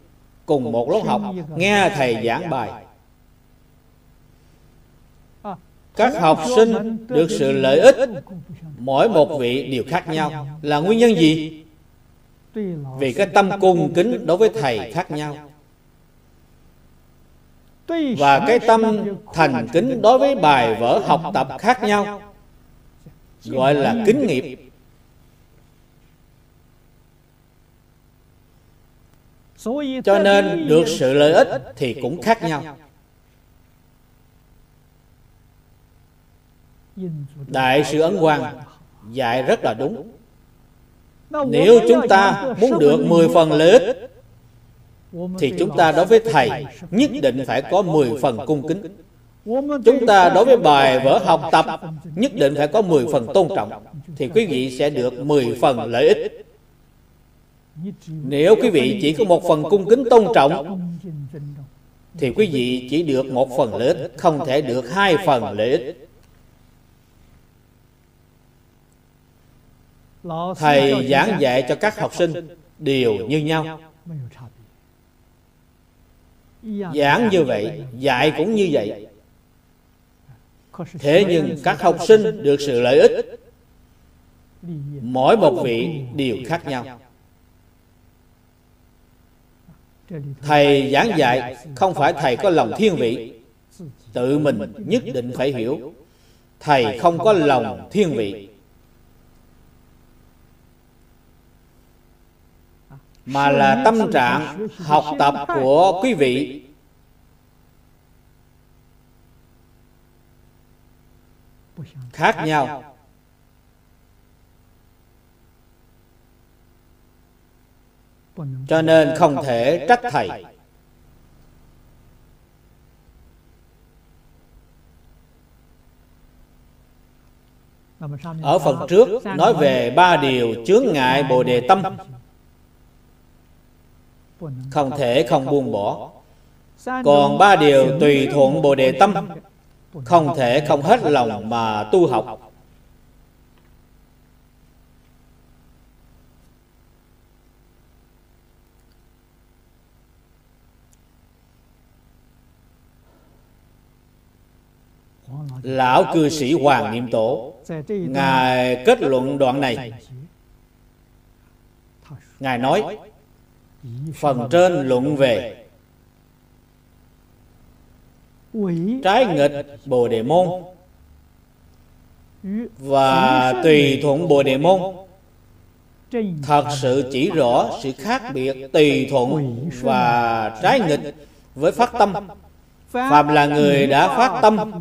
cùng một lớp học nghe thầy giảng bài các học sinh được sự lợi ích mỗi một vị đều khác nhau. Là nguyên nhân gì? Vì cái tâm cung kính đối với thầy khác nhau. Và cái tâm thành kính đối với bài vở học tập khác nhau gọi là kính nghiệp. Cho nên được sự lợi ích thì cũng khác nhau đại sư ấn quang dạy rất là đúng. Nếu chúng ta muốn được 10 phần lợi ích, thì chúng ta đối với thầy nhất định phải có 10 phần cung kính. Chúng ta đối với bài vở học tập nhất định phải có 10 phần tôn trọng, thì quý vị sẽ được 10 phần lợi ích. Nếu quý vị chỉ có một phần cung kính tôn trọng, thì quý vị chỉ được một phần lợi ích, không thể được hai phần lợi ích. Thầy giảng dạy cho các học sinh đều như nhau. Giảng như vậy dạy cũng như vậy. thế nhưng các học sinh được sự lợi ích. Mỗi một vị đều khác nhau. Thầy giảng dạy không phải thầy có lòng thiên vị. Tự mình nhất định phải hiểu. Thầy không có lòng thiên vị mà là tâm trạng học tập của quý vị. Khác nhau. Cho nên không thể trách thầy. Ở phần trước nói về ba điều chướng ngại bồ đề tâm không thể không buông bỏ. còn ba điều tùy thuận bồ đề tâm. Không thể không hết lòng mà tu học. Lão cư sĩ Hoàng Niệm Tổ Ngài kết luận đoạn này. Ngài nói Phần trên luận về Trái nghịch Bồ Đề Môn Và tùy thuận Bồ Đề Môn Thật sự chỉ rõ sự khác biệt tùy thuận và trái nghịch với phát tâm Phạm là người đã phát tâm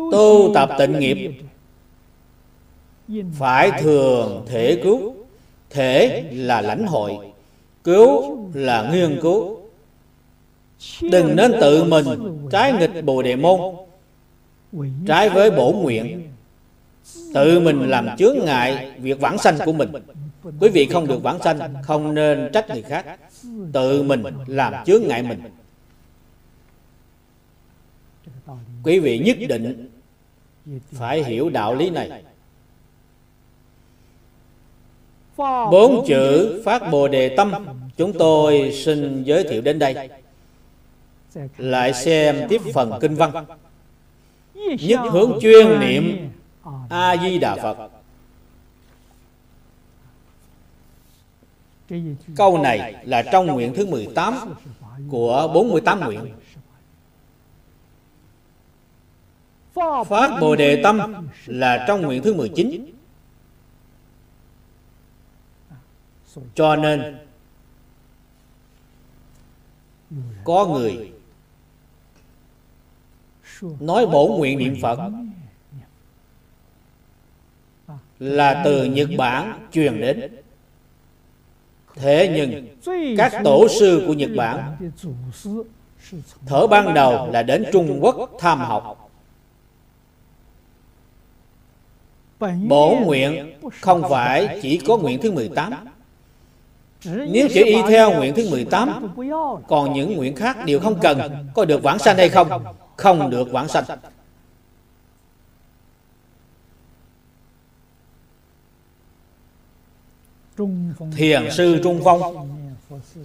Tu tập tịnh nghiệp phải thường thể cứu. Thể là lãnh hội, Cứu là nghiên cứu. Đừng nên tự mình trái nghịch bồ đề môn. Trái với bổ nguyện, Tự mình làm chướng ngại việc vãng sanh của mình. Quý vị không được vãng sanh, Không nên trách người khác. Tự mình làm chướng ngại mình. Quý vị nhất định Phải hiểu đạo lý này. Bốn chữ phát bồ đề tâm. Chúng tôi xin giới thiệu đến đây. Lại xem tiếp phần kinh văn. Nhất hướng chuyên niệm A-di-đà Phật. Câu này là trong nguyện thứ 18 của 48 nguyện. Phát Bồ Đề Tâm là trong nguyện thứ 19. Cho nên, có người nói bổ nguyện niệm Phật là từ Nhật Bản truyền đến. Thế nhưng, các tổ sư của Nhật Bản thở ban đầu là đến Trung Quốc tham học. Bổ nguyện không phải chỉ có nguyện thứ 18 nếu chỉ y theo nguyện thứ 18 Còn những nguyện khác đều không cần Có được vãng sanh hay không? Không được vãng sanh. Thiền sư Trung Phong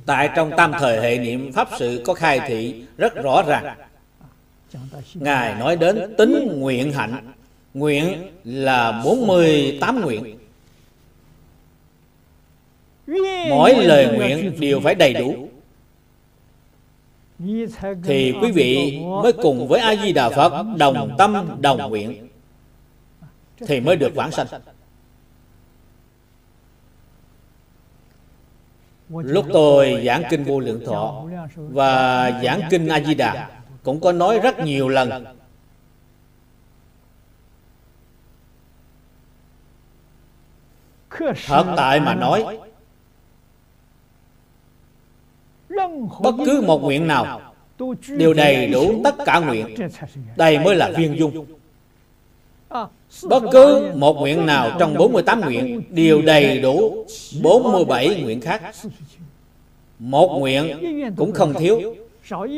Tại trong tam thời hệ niệm Pháp sự có khai thị rất rõ ràng. Ngài nói đến tính nguyện hạnh. Nguyện là 48 nguyện Mỗi lời nguyện đều phải đầy đủ. Thì quý vị mới cùng với A-di-đà Phật Đồng tâm đồng nguyện Thì mới được vãng sanh. Lúc tôi giảng kinh vô lượng thọ Và giảng kinh A-di-đà Cũng có nói rất nhiều lần. Thật tại mà nói Bất cứ một nguyện nào Đều đầy đủ tất cả nguyện, Đây mới là viên dung. Bất cứ một nguyện nào trong 48 nguyện Đều đầy đủ 47 nguyện khác. Một nguyện cũng không thiếu.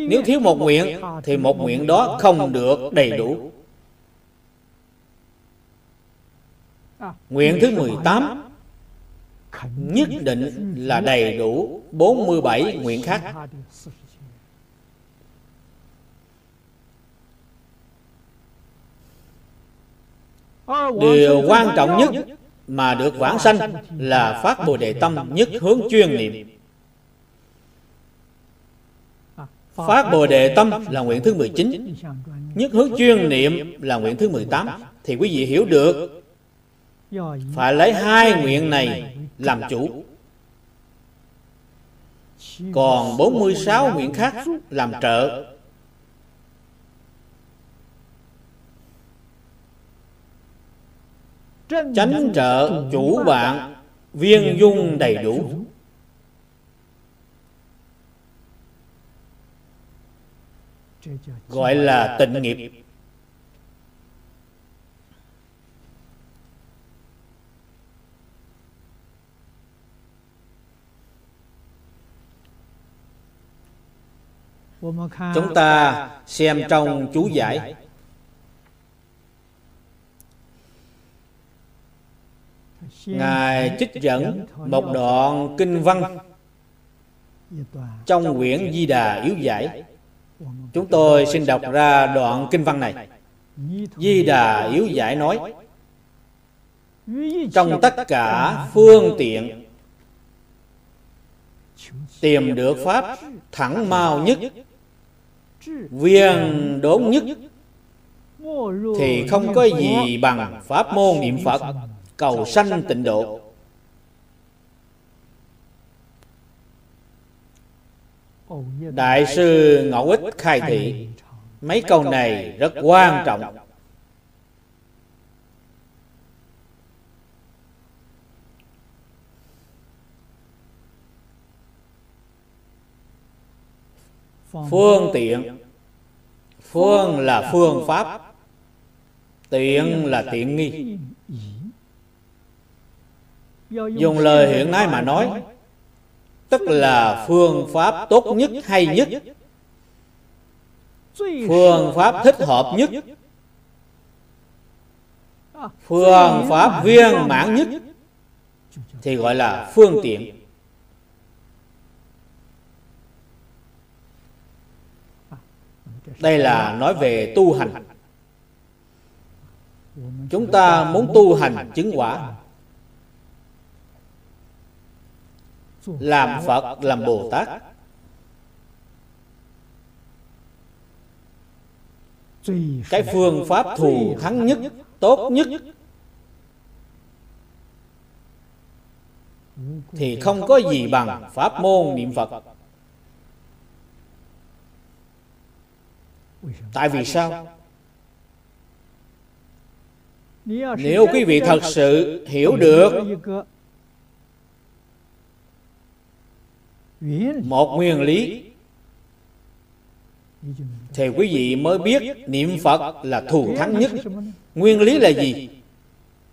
Nếu thiếu một nguyện, Thì một nguyện đó không được đầy đủ. Nguyện thứ 18 Nhất định là đầy đủ 47 nguyện khác Điều quan trọng nhất mà được vãng sanh là phát Bồ Đề Tâm nhất hướng chuyên niệm. Phát Bồ Đề Tâm là nguyện thứ 19, nhất hướng chuyên niệm là nguyện thứ 18. Thì quý vị hiểu được, phải lấy hai nguyện này làm chủ. Còn 46 nguyện khác làm trợ. Chánh trợ chủ bạn viên dung đầy đủ. Gọi là tịnh nghiệp. Chúng ta xem trong chú giải Ngài trích dẫn một đoạn kinh văn trong quyển Di Đà Yếu Giải. Chúng tôi xin đọc ra đoạn kinh văn này. Di Đà Yếu Giải nói, Trong tất cả phương tiện, Tìm được Pháp thẳng mau nhất Viên đốn nhất Thì không có gì bằng Pháp môn niệm Phật, cầu sanh tịnh độ. Đại sư ngẫu ích khai thị, mấy câu này rất quan trọng. Phương. Tiện. Phương là phương pháp. tiện là tiện nghi. dùng lời hiện nay mà nói tức là phương pháp tốt nhất hay nhất. phương pháp thích hợp nhất. phương pháp viên mãn nhất thì gọi là phương tiện Đây là nói về tu hành. Chúng ta muốn tu hành chứng quả. Làm Phật, làm Bồ Tát. Cái phương pháp thù thắng nhất, tốt nhất Thì không có gì bằng pháp môn niệm Phật. Tại vì sao? nếu quý vị thật sự hiểu được một nguyên lý thì quý vị mới biết niệm phật là thù thắng nhất. Nguyên lý là gì?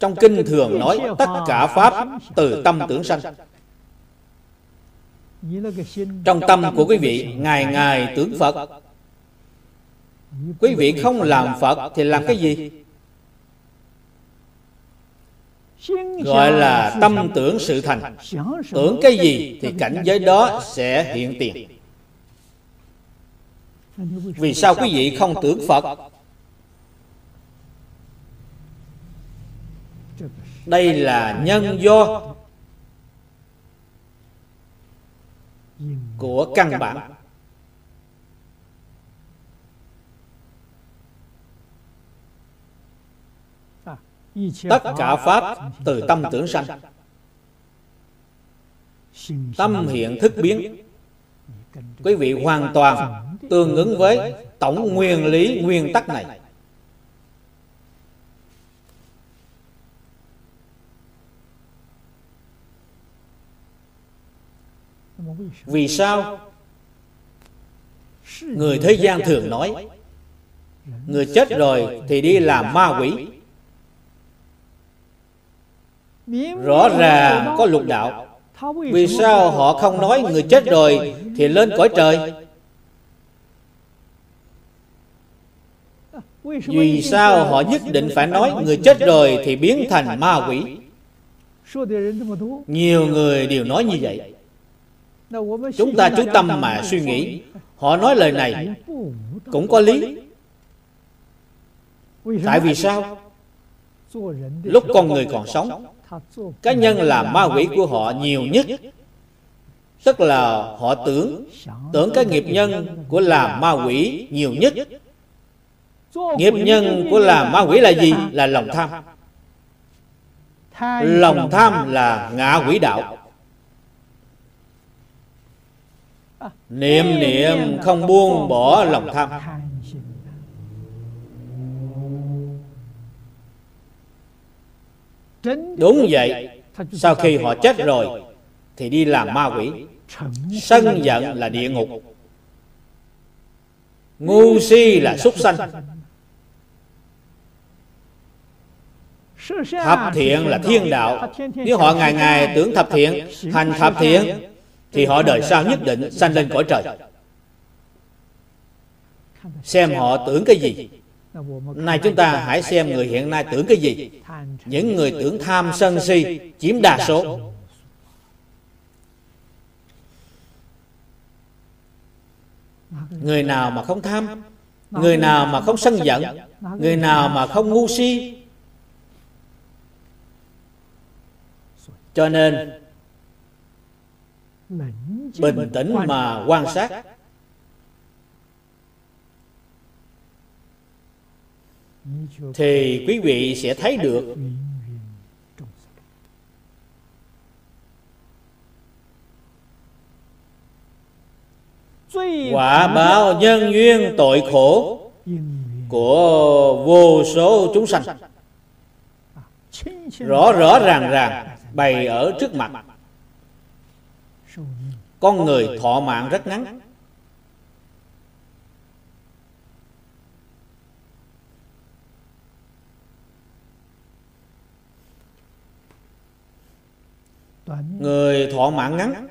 Trong kinh thường nói tất cả pháp từ tâm tưởng sanh. Trong tâm của quý vị ngày ngày tưởng phật quý vị không làm phật thì làm cái gì? Gọi là tâm tưởng sự thành. Tưởng cái gì thì cảnh giới đó sẽ hiện tiền. Vì sao quý vị không tưởng phật? Đây là nhân do của căn bản. Tất cả pháp từ tâm tưởng sanh. tâm hiện thức biến. quý vị hoàn toàn tương ứng với tổng nguyên lý nguyên tắc này. vì sao? người thế gian thường nói người chết rồi thì đi làm ma quỷ rõ ràng có lục đạo. vì sao họ không nói người chết rồi thì lên cõi trời? Vì sao họ nhất định phải nói người chết rồi thì biến thành ma quỷ. nhiều người đều nói như vậy. Chúng ta chú tâm mà suy nghĩ. họ nói lời này cũng có lý. Tại vì sao? lúc con người còn sống cá nhân làm ma quỷ của họ nhiều nhất. Tức là họ tưởng tưởng cái nghiệp nhân của làm ma quỷ nhiều nhất. Nghiệp nhân của làm ma quỷ là gì? Là lòng tham. Lòng tham là ngạ quỷ đạo. Niệm niệm không buông bỏ lòng tham. Đúng vậy. Sau khi họ chết rồi thì đi làm ma quỷ. sân giận là địa ngục. ngu si là súc sanh. thập thiện là thiên đạo. Nếu họ ngày ngày tưởng thập thiện hành thập thiện thì họ đời sau nhất định sanh lên cõi trời. Xem họ tưởng cái gì Nay chúng ta hãy xem người hiện nay tưởng cái gì. Những người tưởng tham sân si Chiếm đa số. Người nào mà không tham, Người nào mà không sân giận, Người nào mà không ngu si. Cho nên, Bình tĩnh mà quan sát. Thì quý vị sẽ thấy được. Quả báo nhân duyên tội khổ của vô số chúng sanh. Rõ rõ ràng ràng, bày ở trước mặt. Con người thọ mạng rất ngắn. Người thọ mạng ngắn.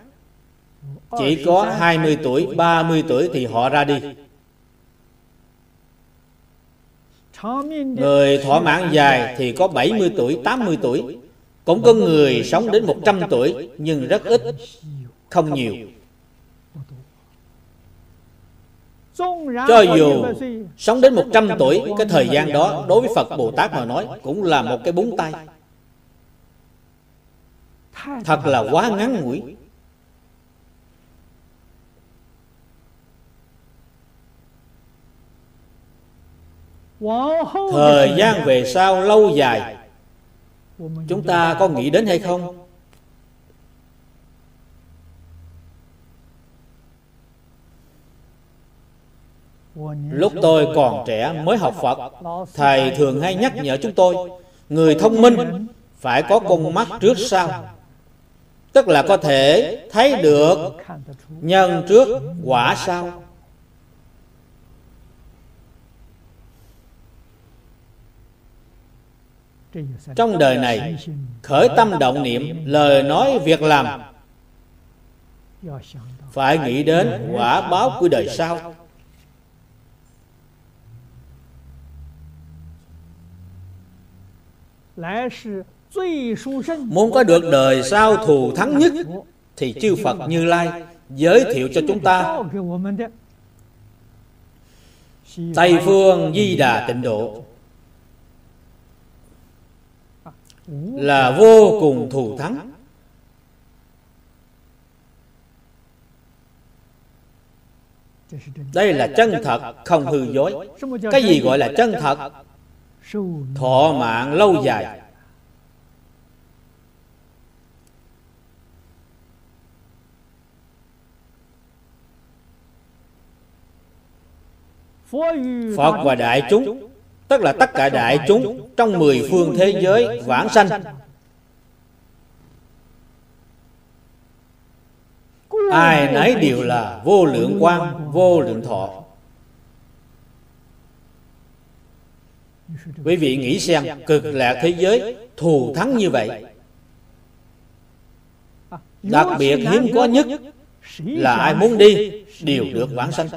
Chỉ có 20 tuổi, 30 tuổi thì họ ra đi. Người thọ mạng dài thì có 70 tuổi, 80 tuổi. Cũng có người sống đến 100 tuổi Nhưng rất ít Không nhiều. Cho dù sống đến 100 tuổi Cái thời gian đó đối với Phật Bồ Tát mà nói Cũng là một cái búng tay thật là quá ngắn ngủi. Thời gian về sau lâu dài. Chúng ta có nghĩ đến hay không? Lúc tôi còn trẻ mới học Phật Thầy thường hay nhắc nhở chúng tôi Người thông minh phải có con mắt trước sau Tức là có thể thấy được nhân trước quả sau. Trong đời này Khởi tâm động niệm Lời nói việc làm Phải nghĩ đến quả báo của đời sau Muốn có được đời sau thù thắng nhất, Thì chư Phật Như Lai giới thiệu cho chúng ta. Tây phương Di Đà tịnh độ Là vô cùng thù thắng. Đây là chân thật, không hư dối. Cái gì gọi là chân thật? Thọ mạng lâu dài. Phật và đại chúng Tức là tất cả đại chúng Trong mười phương thế giới vãng sanh. Ai nấy đều là vô lượng quan Vô lượng thọ. Quý vị nghĩ xem Cực lạc thế giới thù thắng như vậy. Đặc biệt hiếm có nhất Là ai muốn đi Đều được vãng sanh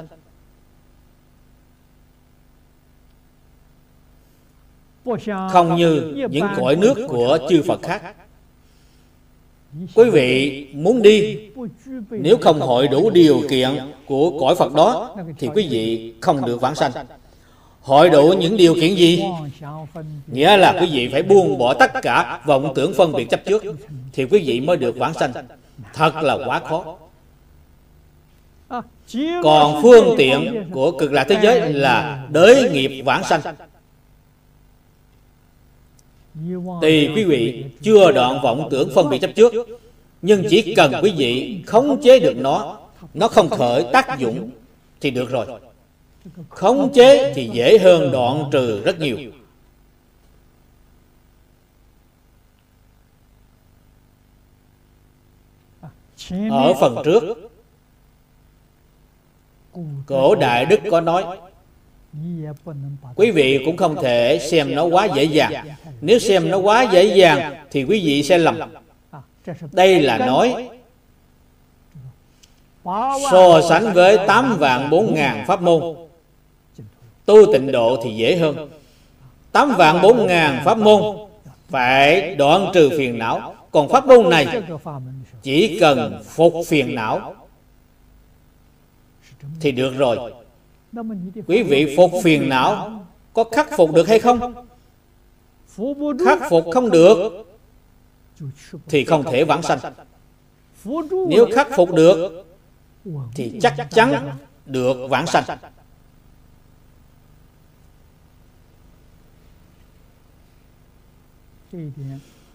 Không như những cõi nước của chư Phật khác. Quý vị muốn đi, Nếu không hội đủ điều kiện của cõi Phật đó, Thì quý vị không được vãng sanh. Hội đủ những điều kiện gì? Nghĩa là quý vị phải buông bỏ tất cả vọng tưởng phân biệt chấp trước, Thì quý vị mới được vãng sanh. Thật là quá khó. Còn phương tiện của cực lạc thế giới là đới nghiệp vãng sanh thì quý vị chưa đoạn vọng tưởng phân biệt chấp trước, Nhưng chỉ cần quý vị khống chế được nó Nó không khởi tác dụng Thì được rồi. Khống chế thì dễ hơn đoạn trừ rất nhiều. Ở phần trước, Cổ Đại Đức có nói Quý vị cũng không thể xem nó quá dễ dàng. Nếu xem nó quá dễ dàng, Thì quý vị sẽ lầm. Đây là nói, So sánh với 8 vạn 4 ngàn pháp môn. Tu tịnh độ thì dễ hơn. 8 vạn 4 ngàn pháp môn Phải đoạn trừ phiền não. Còn pháp môn này Chỉ cần phục phiền não Thì được rồi. Quý vị phục phiền não, Có khắc phục được hay không? Khắc phục không được, Thì không thể vãng sanh. Nếu khắc phục được, Thì chắc chắn được vãng sanh.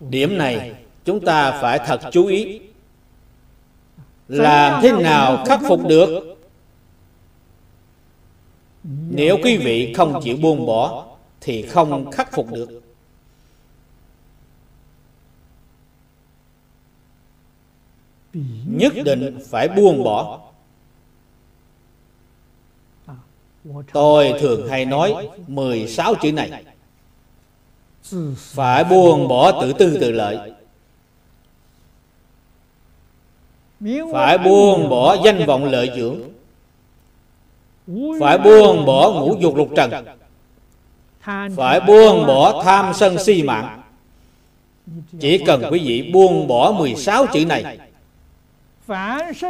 Điểm này chúng ta phải thật chú ý. Làm thế nào khắc phục được? Nếu quý vị không chịu buông bỏ Thì không khắc phục được. Nhất định phải buông bỏ. Tôi thường hay nói 16 chữ này. Phải buông bỏ tự tư tự lợi. Phải buông bỏ danh vọng lợi dưỡng phải buông bỏ ngũ dục lục trần. Phải buông bỏ tham sân si mạng. Chỉ cần quý vị buông bỏ 16 chữ này,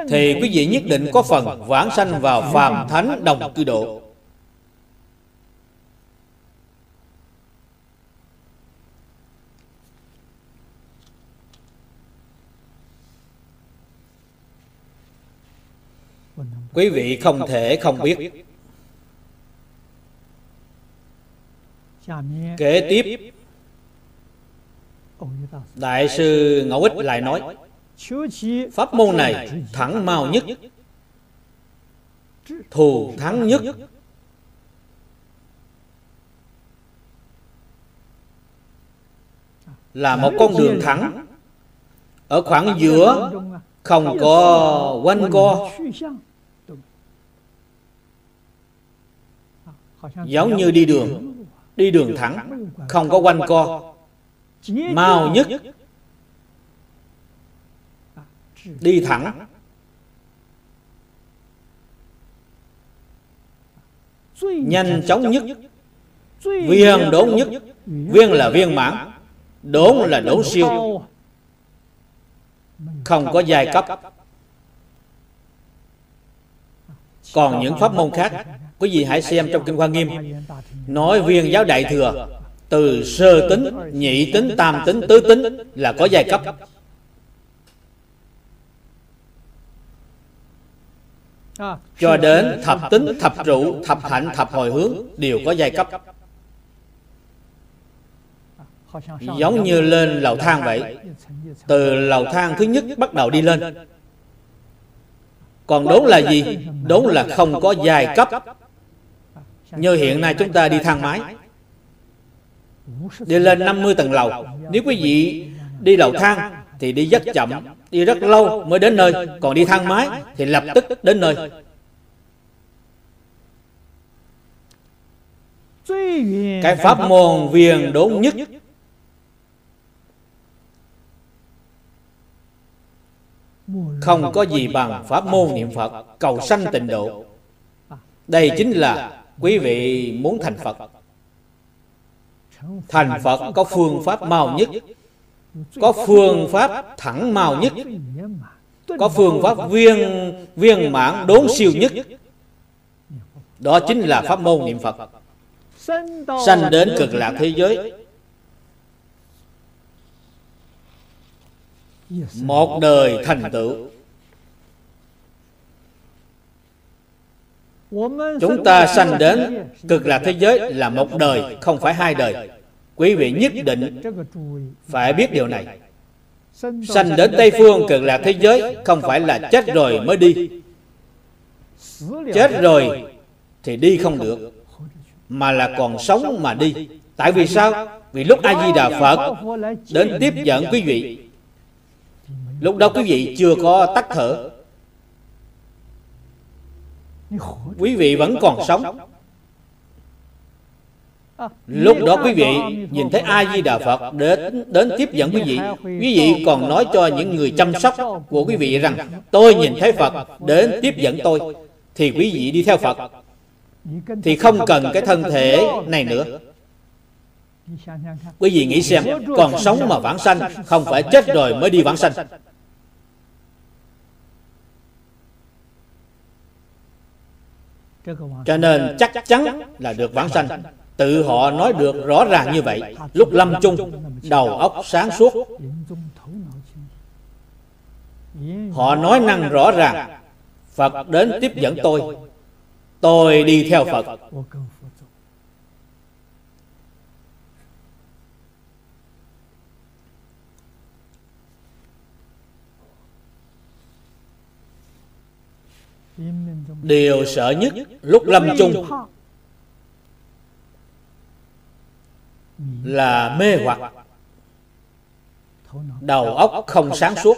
Thì quý vị nhất định có phần vãng sanh vào phàm thánh đồng cư độ. Quý vị không thể không biết. Kế tiếp, Đại sư Ngẫu Ích lại nói, Pháp môn này thẳng mau nhất, Thù thắng nhất. Là một con đường thẳng, Ở khoảng giữa Không có quanh co. Giống như đi đường. Đi đường thẳng, Không có quanh co. Mau nhất. Đi thẳng. Nhanh chóng nhất. Viên đốn nhất. Viên là viên mãn. Đốn là đốn siêu. Không có giai cấp. Còn những pháp môn khác Quý vị hãy xem trong Kinh Hoa Nghiêm. Nói viên giáo đại thừa Từ sơ tính, nhị tính, tam tính, tứ tính Là có giai cấp. Cho đến thập tính, thập trụ, thập hạnh, thập hồi hướng Đều có giai cấp. Giống như lên lầu thang vậy Từ lầu thang thứ nhất bắt đầu đi lên. Còn đốn là gì? Đốn là không có giai cấp. Như hiện nay chúng ta đi thang máy. Đi lên 50 tầng lầu. Nếu quý vị đi lầu thang Thì đi rất chậm, Đi rất lâu mới đến nơi. Còn đi thang máy Thì lập tức đến nơi. Cái pháp môn viền đốn nhất. Không có gì bằng pháp môn niệm Phật, Cầu sanh tịnh độ. Đây chính là quý vị muốn thành Phật. Thành Phật có phương pháp mau nhất, Có phương pháp thẳng mau nhất, Có phương pháp viên viên mãn đốn siêu nhất. Đó chính là pháp môn niệm Phật. Sanh đến cực lạc thế giới. Một đời thành tựu. Chúng ta sanh đến cực lạc thế giới là một đời, không phải hai đời. Quý vị nhất định phải biết điều này. Sanh đến tây phương cực lạc thế giới không phải là chết rồi mới đi. Chết rồi thì đi không được, mà là còn sống mà đi. Tại vì sao? Vì lúc a di đà phật đến tiếp dẫn quý vị, Lúc đó quý vị chưa có tắt thở. Quý vị vẫn còn sống. Lúc đó quý vị nhìn thấy A-di-đà Phật đến, đến tiếp dẫn quý vị. Quý vị còn nói cho những người chăm sóc của quý vị rằng Tôi nhìn thấy Phật đến tiếp dẫn tôi Thì quý vị đi theo Phật. Thì không cần cái thân thể này nữa. Quý vị nghĩ xem Còn sống mà vãng sanh Không phải chết rồi mới đi vãng sanh. Cho nên chắc chắn là được vãng sanh. Tự họ nói được rõ ràng như vậy. Lúc lâm chung Đầu óc sáng suốt. Họ nói năng rõ ràng. Phật đến tiếp dẫn tôi. Tôi đi theo Phật Điều sợ nhất lúc lâm chung Là mê hoặc. Đầu óc không sáng suốt,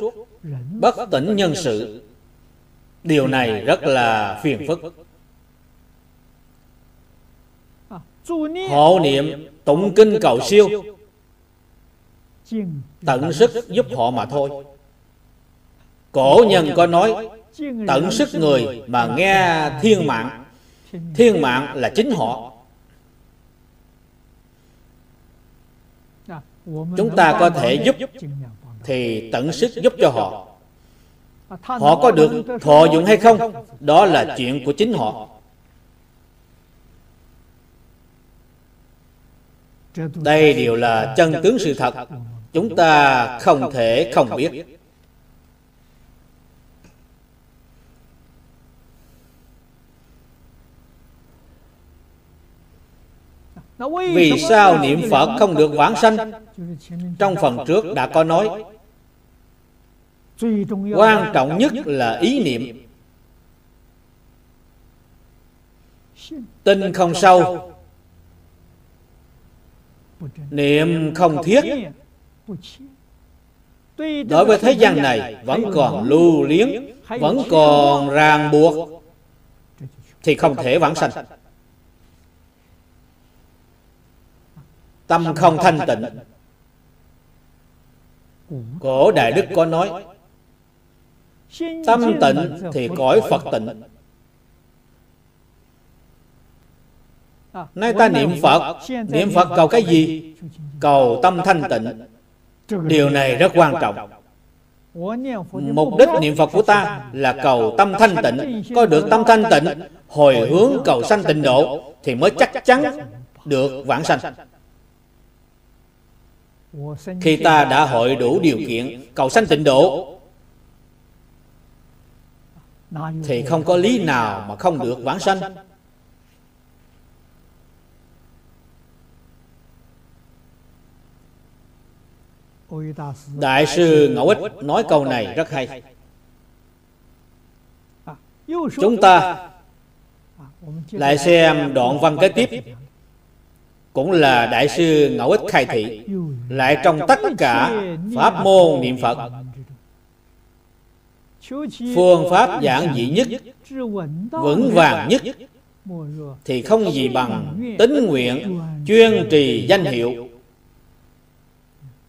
Bất tỉnh nhân sự. Điều này rất là phiền phức. Hộ niệm, tụng kinh cầu siêu. Tận sức giúp họ mà thôi. Cổ nhân có nói tận sức người mà nghe thiên mạng. Thiên mạng là chính họ. Chúng ta có thể giúp thì tận sức giúp cho họ. Họ có được thọ dụng hay không? Đó là chuyện của chính họ. Đây đều là chân tướng sự thật. Chúng ta không thể không biết. Vì sao niệm Phật không được vãng sanh? Trong phần trước đã có nói Quan trọng nhất là ý niệm. Tin không sâu Niệm không thiết. Đối với thế gian này Vẫn còn lưu liếng Vẫn còn ràng buộc. Thì không thể vãng sanh Tâm không thanh tịnh. Cổ Đại Đức có nói, Tâm tịnh thì cõi Phật tịnh. Nay ta niệm Phật Niệm Phật cầu cái gì? Cầu tâm thanh tịnh. Điều này rất quan trọng. Mục đích niệm Phật của ta là cầu tâm thanh tịnh. Có được tâm thanh tịnh, Hồi hướng cầu sanh tịnh độ Thì mới chắc chắn được vãng sanh. Khi ta đã hội đủ điều kiện cầu sanh tịnh độ Thì không có lý nào mà không được vãng sanh. Đại sư Ngẫu Ích nói câu này rất hay. Chúng ta lại xem đoạn văn kế tiếp cũng là Đại sư Ngẫu Ích khai thị, Lại trong tất cả Pháp môn niệm Phật. Phương pháp giản dị nhất, Vững vàng nhất, Thì không gì bằng tính nguyện Chuyên trì danh hiệu.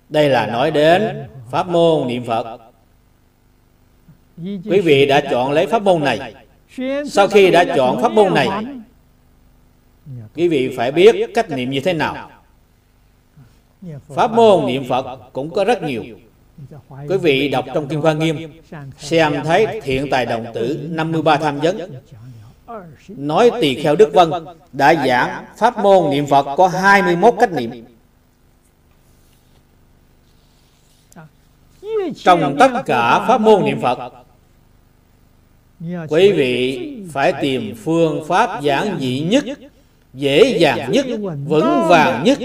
Đây là nói đến pháp môn niệm Phật. Quý vị đã chọn lấy pháp môn này. Sau khi đã chọn pháp môn này Quý vị phải biết cách niệm như thế nào. Pháp môn niệm Phật cũng có rất nhiều. Quý vị đọc trong Kinh Hoa Nghiêm, Xem thấy thiện tài đồng tử 53 tham vấn. Nói tỳ kheo Đức Vân, Đã giảng pháp môn niệm Phật có 21 cách niệm. Trong tất cả pháp môn niệm Phật, quý vị phải tìm phương pháp giản dị nhất dễ dàng nhất vững vàng nhất.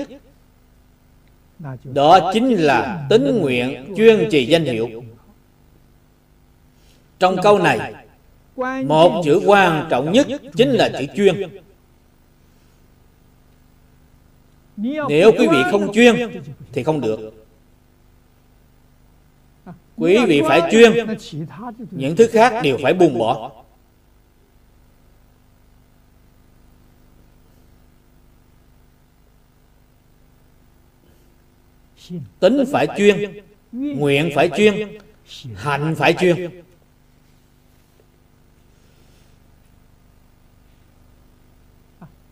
đó chính là tính nguyện chuyên trì danh hiệu. trong câu này một chữ quan trọng nhất chính là chữ chuyên. nếu quý vị không chuyên thì không được. Quý vị phải chuyên. Những thứ khác đều phải buông bỏ Tính phải chuyên Nguyện phải chuyên Hạnh phải chuyên.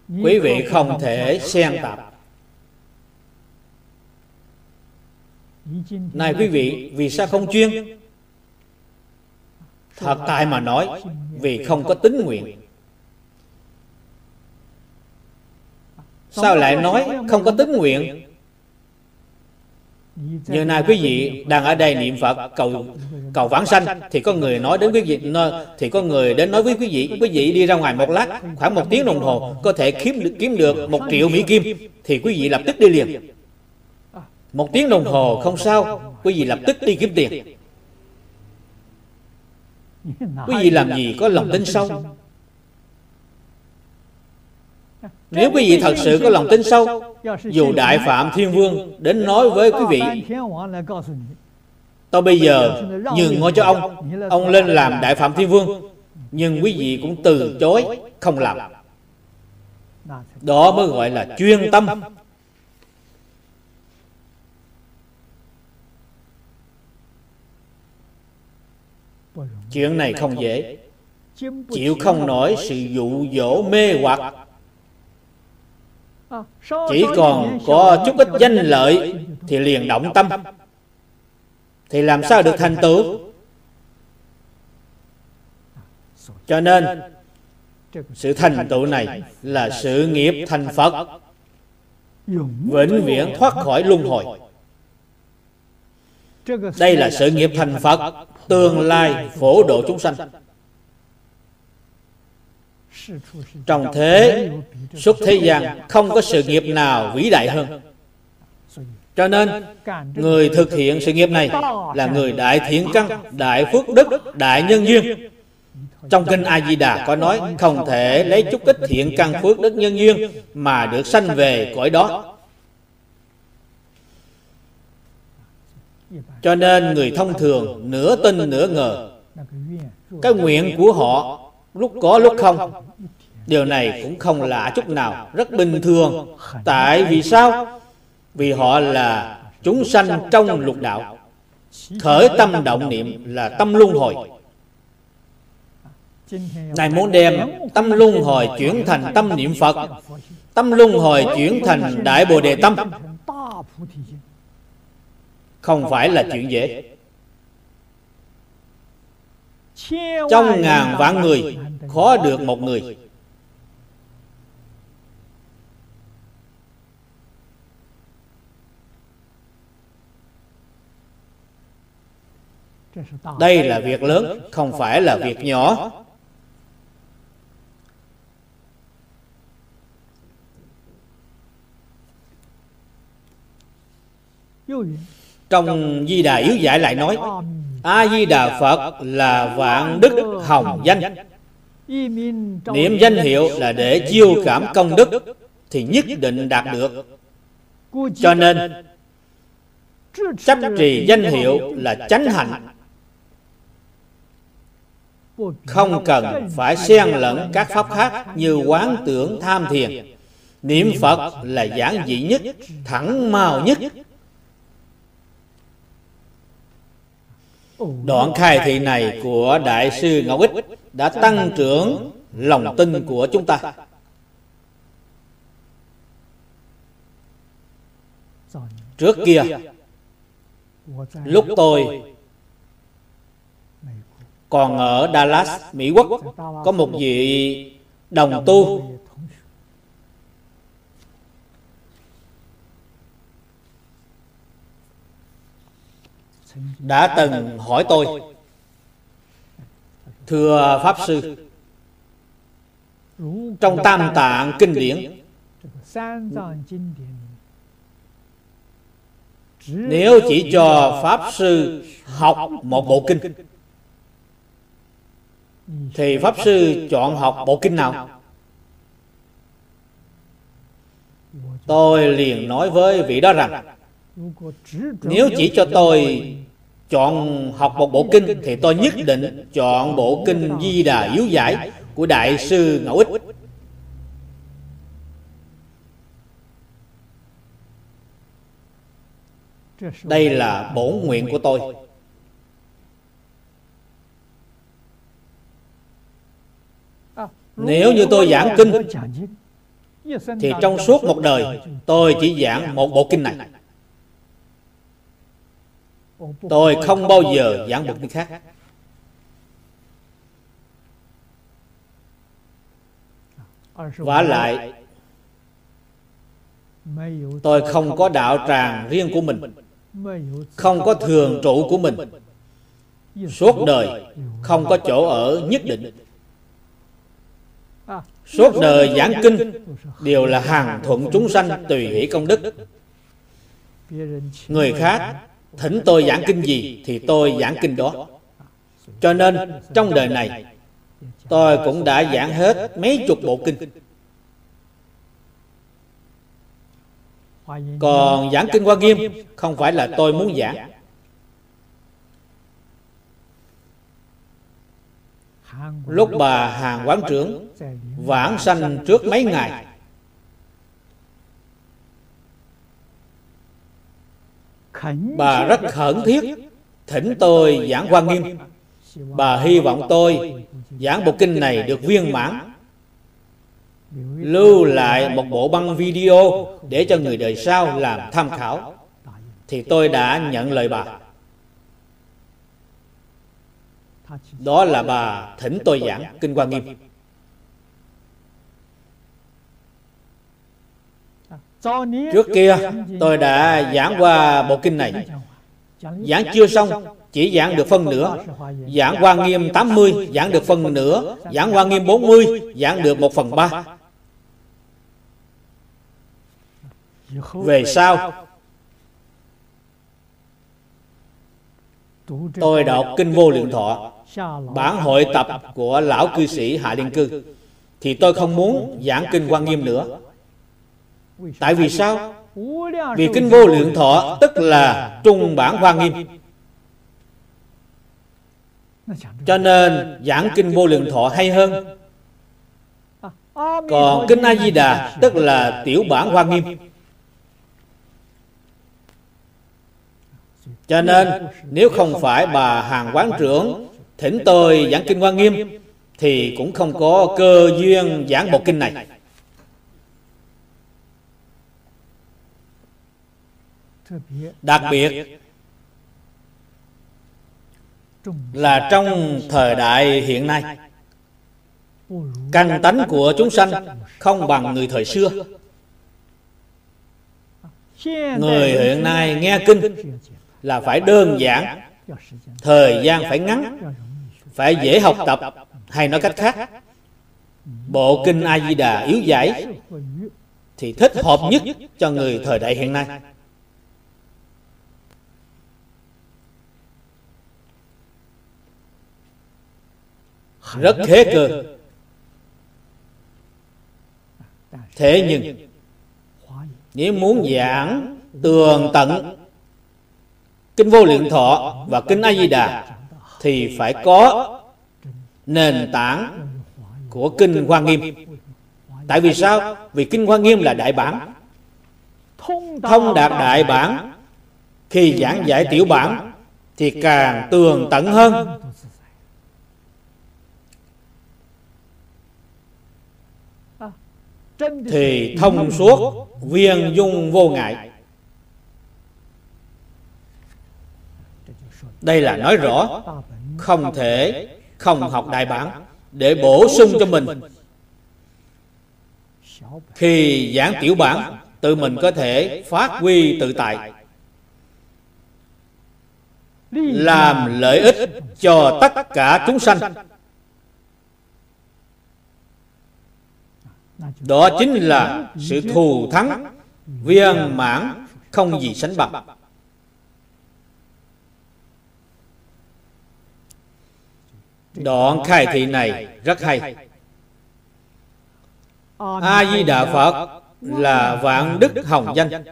Quý vị không thể xen tạp. Này quý vị, vì sao không chuyên? Thật tại mà nói, vì không có tính nguyện. Sao lại nói không có tính nguyện? Như nay quý vị đang ở đây niệm Phật, cầu cầu vãng sanh, thì có người nói đến quý vị thì có người đến nói với quý vị quý vị đi ra ngoài một lát, khoảng một tiếng đồng hồ, có thể kiếm được kiếm được một triệu mỹ kim, thì quý vị lập tức đi liền. Một tiếng đồng hồ không sao, Quý vị lập tức đi kiếm tiền. Quý vị làm gì có lòng tin sâu? Nếu quý vị thật sự có lòng tin sâu, Dù Đại Phạm Thiên Vương Đến nói với quý vị Tôi bây giờ nhường ngôi cho ông Ông lên làm Đại Phạm Thiên Vương, Nhưng quý vị cũng từ chối, Không làm. Đó mới gọi là chuyên tâm. Chuyện này không dễ. Chịu không nổi sự dụ dỗ mê hoặc chỉ còn có chút ít danh lợi Thì liền động tâm. Thì làm sao được thành tựu? Cho nên Sự thành tựu này Là sự nghiệp thành Phật. Vĩnh viễn thoát khỏi luân hồi. Đây là sự nghiệp thành Phật tương lai phổ độ chúng sanh Trong thế suốt thế gian không có sự nghiệp nào vĩ đại hơn. cho nên người thực hiện sự nghiệp này là người đại thiện căn đại phước đức đại nhân duyên. trong kinh a di đà có nói không thể lấy chút ít thiện căn phước đức nhân duyên mà được sanh về cõi đó. Cho nên người thông thường nửa tin nửa ngờ. Cái nguyện của họ lúc có lúc không điều này cũng không lạ chút nào rất bình thường. Tại vì sao? vì họ là chúng sanh trong lục đạo. khởi tâm động niệm là tâm luân hồi. này muốn đem tâm luân hồi chuyển thành tâm niệm phật. Tâm luân hồi chuyển thành đại bồ đề tâm. không phải là chuyện dễ. trong ngàn vạn người khó được một người đây là việc lớn, không phải là việc nhỏ. Trong di đà yếu giải lại nói a di đà phật là vạn đức hồng danh. Niệm danh hiệu là để chiêu cảm công đức, thì nhất định đạt được. Cho nên, chấp trì danh hiệu là chánh hạnh không cần phải xen lẫn các pháp khác như quán tưởng tham thiền. niệm phật là giản dị nhất thẳng mau nhất. đoạn khai thị này của đại sư ngẫu ích đã tăng trưởng lòng tin của chúng ta. trước kia lúc tôi còn ở Dallas, Mỹ Quốc Có một vị đồng tu. Đã từng hỏi tôi Thưa Pháp Sư Trong tam tạng kinh điển Nếu chỉ cho Pháp Sư học một bộ kinh thì pháp sư chọn học bộ kinh nào? Tôi liền nói với vị đó rằng, nếu chỉ cho tôi chọn học một bộ kinh thì tôi nhất định chọn bộ kinh di đà yếu giải của đại sư ngẫu ích. Đây là bổn nguyện của tôi. Nếu như tôi giảng kinh, Thì trong suốt một đời, Tôi chỉ giảng một bộ kinh này. Tôi không bao giờ giảng một kinh khác. Và lại, Tôi không có đạo tràng riêng của mình, Không có thường trụ của mình. Suốt đời Không có chỗ ở nhất định. Suốt đời giảng kinh, Đều là hàng thuận chúng sanh tùy hỷ công đức. Người khác, thỉnh tôi giảng kinh gì Thì tôi giảng kinh đó. Cho nên, trong đời này, Tôi cũng đã giảng hết mấy chục bộ kinh. Còn giảng kinh Hoa Nghiêm Không phải là tôi muốn giảng. Lúc bà hàng quán trưởng Vãng sanh trước mấy ngày. Bà rất khẩn thiết. Thỉnh tôi giảng quan nghiêm. Bà hy vọng tôi Giảng bộ kinh này được viên mãn. Lưu lại một bộ băng video Để cho người đời sau làm tham khảo. Thì tôi đã nhận lời bà đó là bà thỉnh tôi giảng Kinh Hoa Nghiêm. Trước kia, tôi đã giảng qua bộ kinh này. Giảng chưa xong, chỉ giảng được phân nửa. Giảng hoa nghiêm 80 giảng được phân nửa. Giảng hoa nghiêm 40 giảng được một phần ba. Về sau, tôi đọc kinh vô lượng thọ bản hội tập của lão cư sĩ hạ liên cư. Thì tôi không muốn giảng kinh quan nghiêm nữa. Tại vì sao? Vì kinh vô lượng thọ, tức là trung bản hoa nghiêm. Cho nên giảng kinh vô lượng thọ hay hơn. Còn kinh a di đà, tức là tiểu bản hoa nghiêm. Cho nên, nếu không phải bà hàng quán trưởng thỉnh tôi giảng kinh hoa nghiêm, thì cũng không có cơ duyên giảng bộ kinh này. Đặc biệt là trong thời đại hiện nay, căn tánh của chúng sanh không bằng người thời xưa. Người hiện nay nghe kinh là phải đơn giản, thời gian phải ngắn phải dễ học tập hay nói cách khác? bộ kinh a di đà yếu giải thì thích hợp nhất cho người thời đại hiện nay. rất khế cơ. Thế nhưng nếu muốn giảng tường tận kinh vô lượng thọ và kinh a di đà thì phải có nền tảng của kinh hoa nghiêm. Tại vì sao? Vì kinh hoa nghiêm là đại bản. Thông đạt đại bản khi giảng giải tiểu bản thì càng tường tận hơn. Thì thông suốt viên dung vô ngại đây là nói rõ không thể không học đại bản để bổ sung cho mình. Khi giảng tiểu bản tự mình có thể phát huy tự tại. Làm lợi ích cho tất cả chúng sanh. Đó chính là sự thù thắng viên mãn không gì sánh bằng đoạn khai thị này rất hay. A di đà phật là vạn đức hồng danh.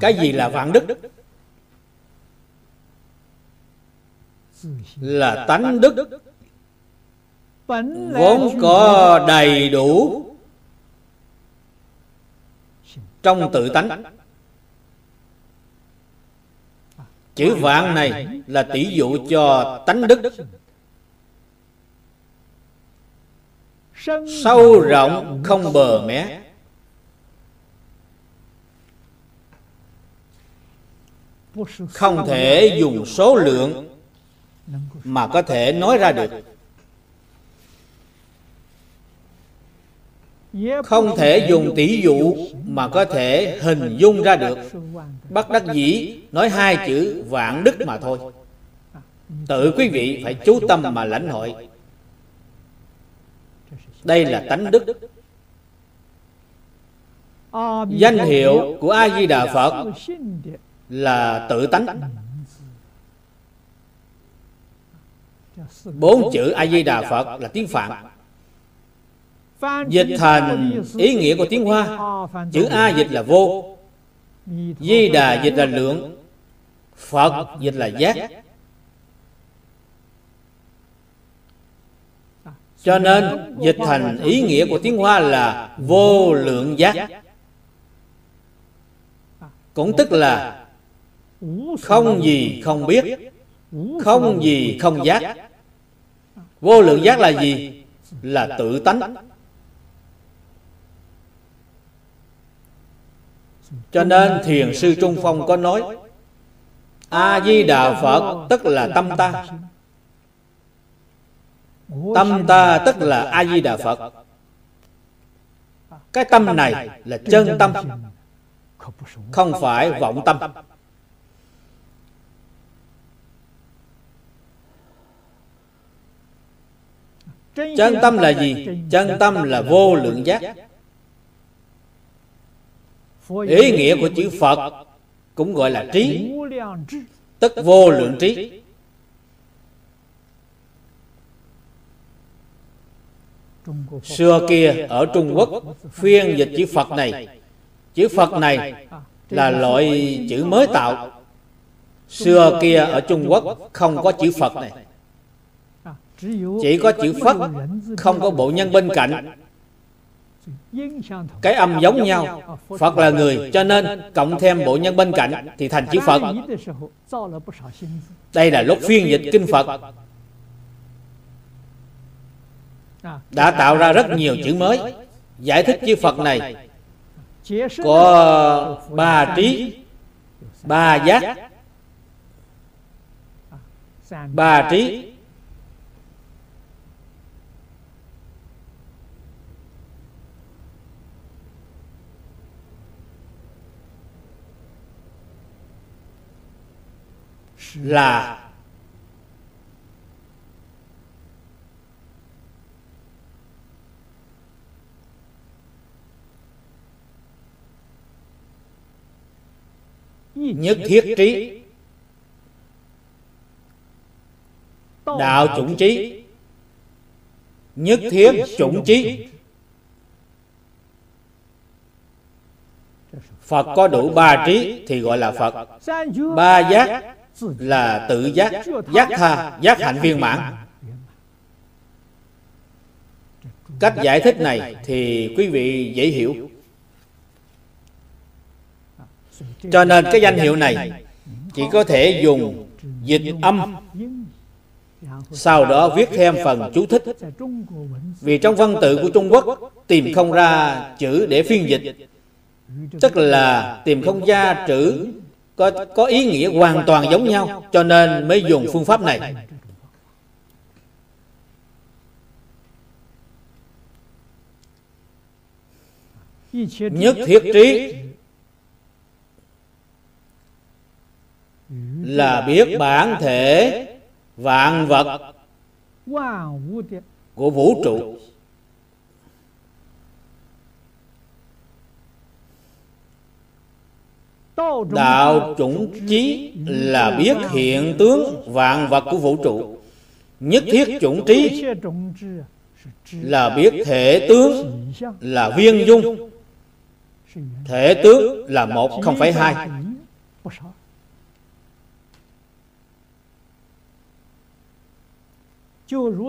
Cái gì là vạn đức? Là tánh đức. Vốn có đầy đủ trong tự tánh. Chữ vạn này là tỷ dụ cho tánh đức. sâu rộng không bờ mé. Không thể dùng số lượng mà có thể nói ra được không thể dùng tỷ dụ mà có thể hình dung ra được. bất đắc dĩ nói hai chữ vạn đức mà thôi. Tự quý vị phải chú tâm mà lãnh hội. Đây là tánh đức. Danh hiệu của a di đà phật là tự tánh. Bốn chữ a di đà phật là tiếng phạn dịch thành ý nghĩa của tiếng hoa. Chữ a dịch là vô. Di đà dịch là lượng. Phật dịch là giác. Cho nên dịch thành ý nghĩa của tiếng hoa là vô lượng giác. Cũng tức là không gì không biết không gì không giác. Vô lượng giác là gì? Là tự tánh cho nên thiền sư trung phong có nói a di đà phật tức là tâm ta. Tâm ta tức là a di đà phật. Cái tâm này là chân tâm, không phải vọng tâm. Chân tâm là gì? Chân tâm là vô lượng giác ý nghĩa của chữ phật cũng gọi là trí. Tức vô lượng trí. xưa kia ở trung quốc phiên dịch chữ phật này. chữ phật này là loại chữ mới tạo. xưa kia ở trung quốc không có chữ phật này. chỉ có chữ phật không có bộ nhân bên cạnh cái âm giống nhau. Phật là người, cho nên cộng thêm bộ nhân bên cạnh thì thành chữ phật. Đây là lúc phiên dịch kinh phật. Đã tạo ra rất nhiều chữ mới. Giải thích chữ phật này. Có ba trí, ba giác, ba trí là nhất thiết trí. Đạo chủng trí. Nhất thiết chủng trí. Phật có đủ ba trí thì gọi là phật. Ba giác là tự giác giác tha, giác hạnh viên mãn. Cách giải thích này thì quý vị dễ hiểu. Cho nên cái danh hiệu này chỉ có thể dùng dịch âm. Sau đó viết thêm phần chú thích. Vì trong văn tự của trung quốc tìm không ra chữ để phiên dịch. Tức là tìm không ra chữ có có ý nghĩa hoàn toàn giống nhau, cho nên mới dùng phương pháp này. Nhất thiết trí là biết bản thể vạn vật của vũ trụ. Đạo chủng trí là biết hiện tướng vạn vật của vũ trụ. Nhất thiết chủng trí là biết thể tướng là viên dung. Thể tướng là một, không phải hai.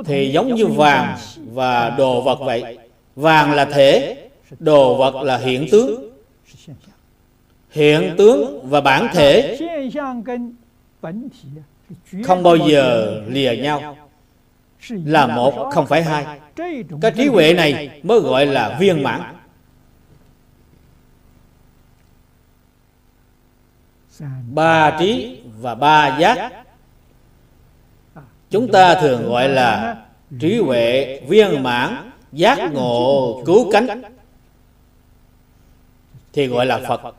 Thì giống như vàng và đồ vật vậy. Vàng là thể, đồ vật là hiện tướng hiện tướng và bản thể. Không bao giờ lìa nhau. Là một, không phải hai. Cái trí huệ này mới gọi là viên mãn. Ba trí và ba giác. Chúng ta thường gọi là trí huệ viên mãn, giác ngộ, cứu cánh. Thì gọi là phật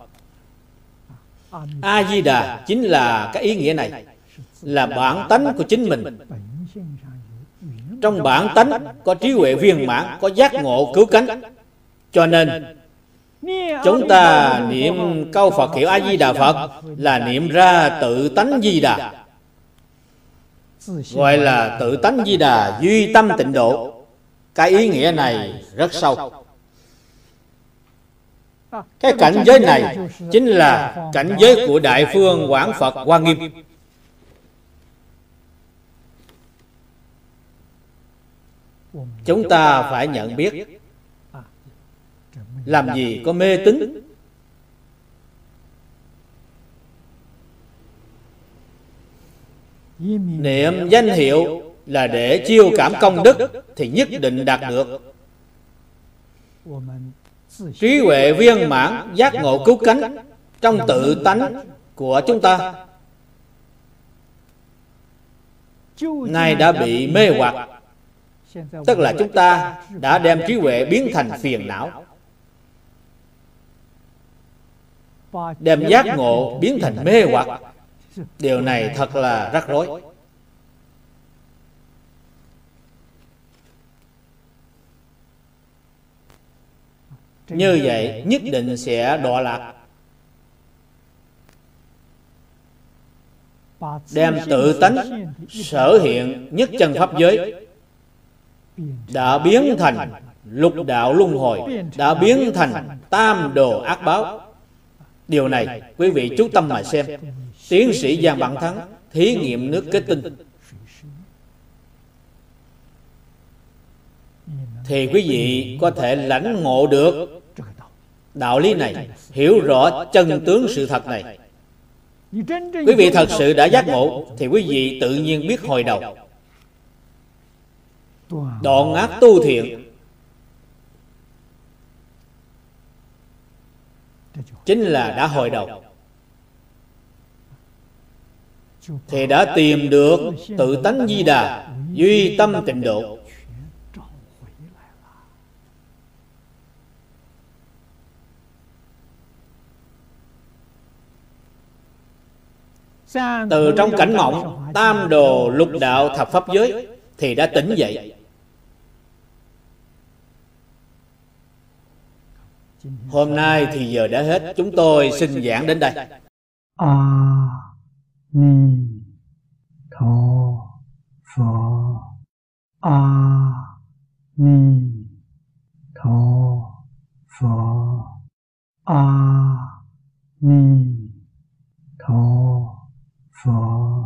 a di đà chính là cái ý nghĩa này, là bản tánh của chính mình. Trong bản tánh có trí huệ viên mãn, có giác ngộ, cứu cánh. Cho nên, chúng ta niệm câu phật hiệu a di đà phật là niệm ra tự tánh di đà gọi là tự tánh di đà duy tâm tịnh độ. Cái ý nghĩa này rất sâu cái cảnh giới này chính là cảnh giới của đại phương quảng phật hoa nghiêm. Chúng ta phải nhận biết làm gì có mê tín. Niệm danh hiệu là để chiêu cảm công đức thì nhất định đạt được trí huệ viên mãn giác ngộ cứu cánh trong tự tánh của chúng ta. Nay đã bị mê hoặc, tức là chúng ta đã đem trí huệ biến thành phiền não. Đem giác ngộ biến thành mê hoặc, điều này thật là rắc rối. Như vậy, nhất định sẽ đọa lạc. Đem tự tánh sở hiện nhất chân pháp giới đã biến thành lục đạo luân hồi, đã biến thành tam đồ ác báo. Điều này quý vị chú tâm mà xem. Tiến sĩ giang bản thắng, thí nghiệm nước kết tinh. Thì quý vị có thể lãnh ngộ được đạo lý này hiểu rõ chân tướng sự thật này. Quý vị thật sự đã giác ngộ thì quý vị tự nhiên biết hồi đầu. Đoạn ác tu thiện. Chính là đã hồi đầu. Thì đã tìm được tự tánh di đà, duy tâm tịnh độ. Từ trong cảnh mộng tam đồ lục đạo thập pháp giới thì đã tỉnh dậy. hôm nay thì giờ đã hết. Chúng tôi xin giảng đến đây. A ni tho phở a ni tho phở a ni 佛。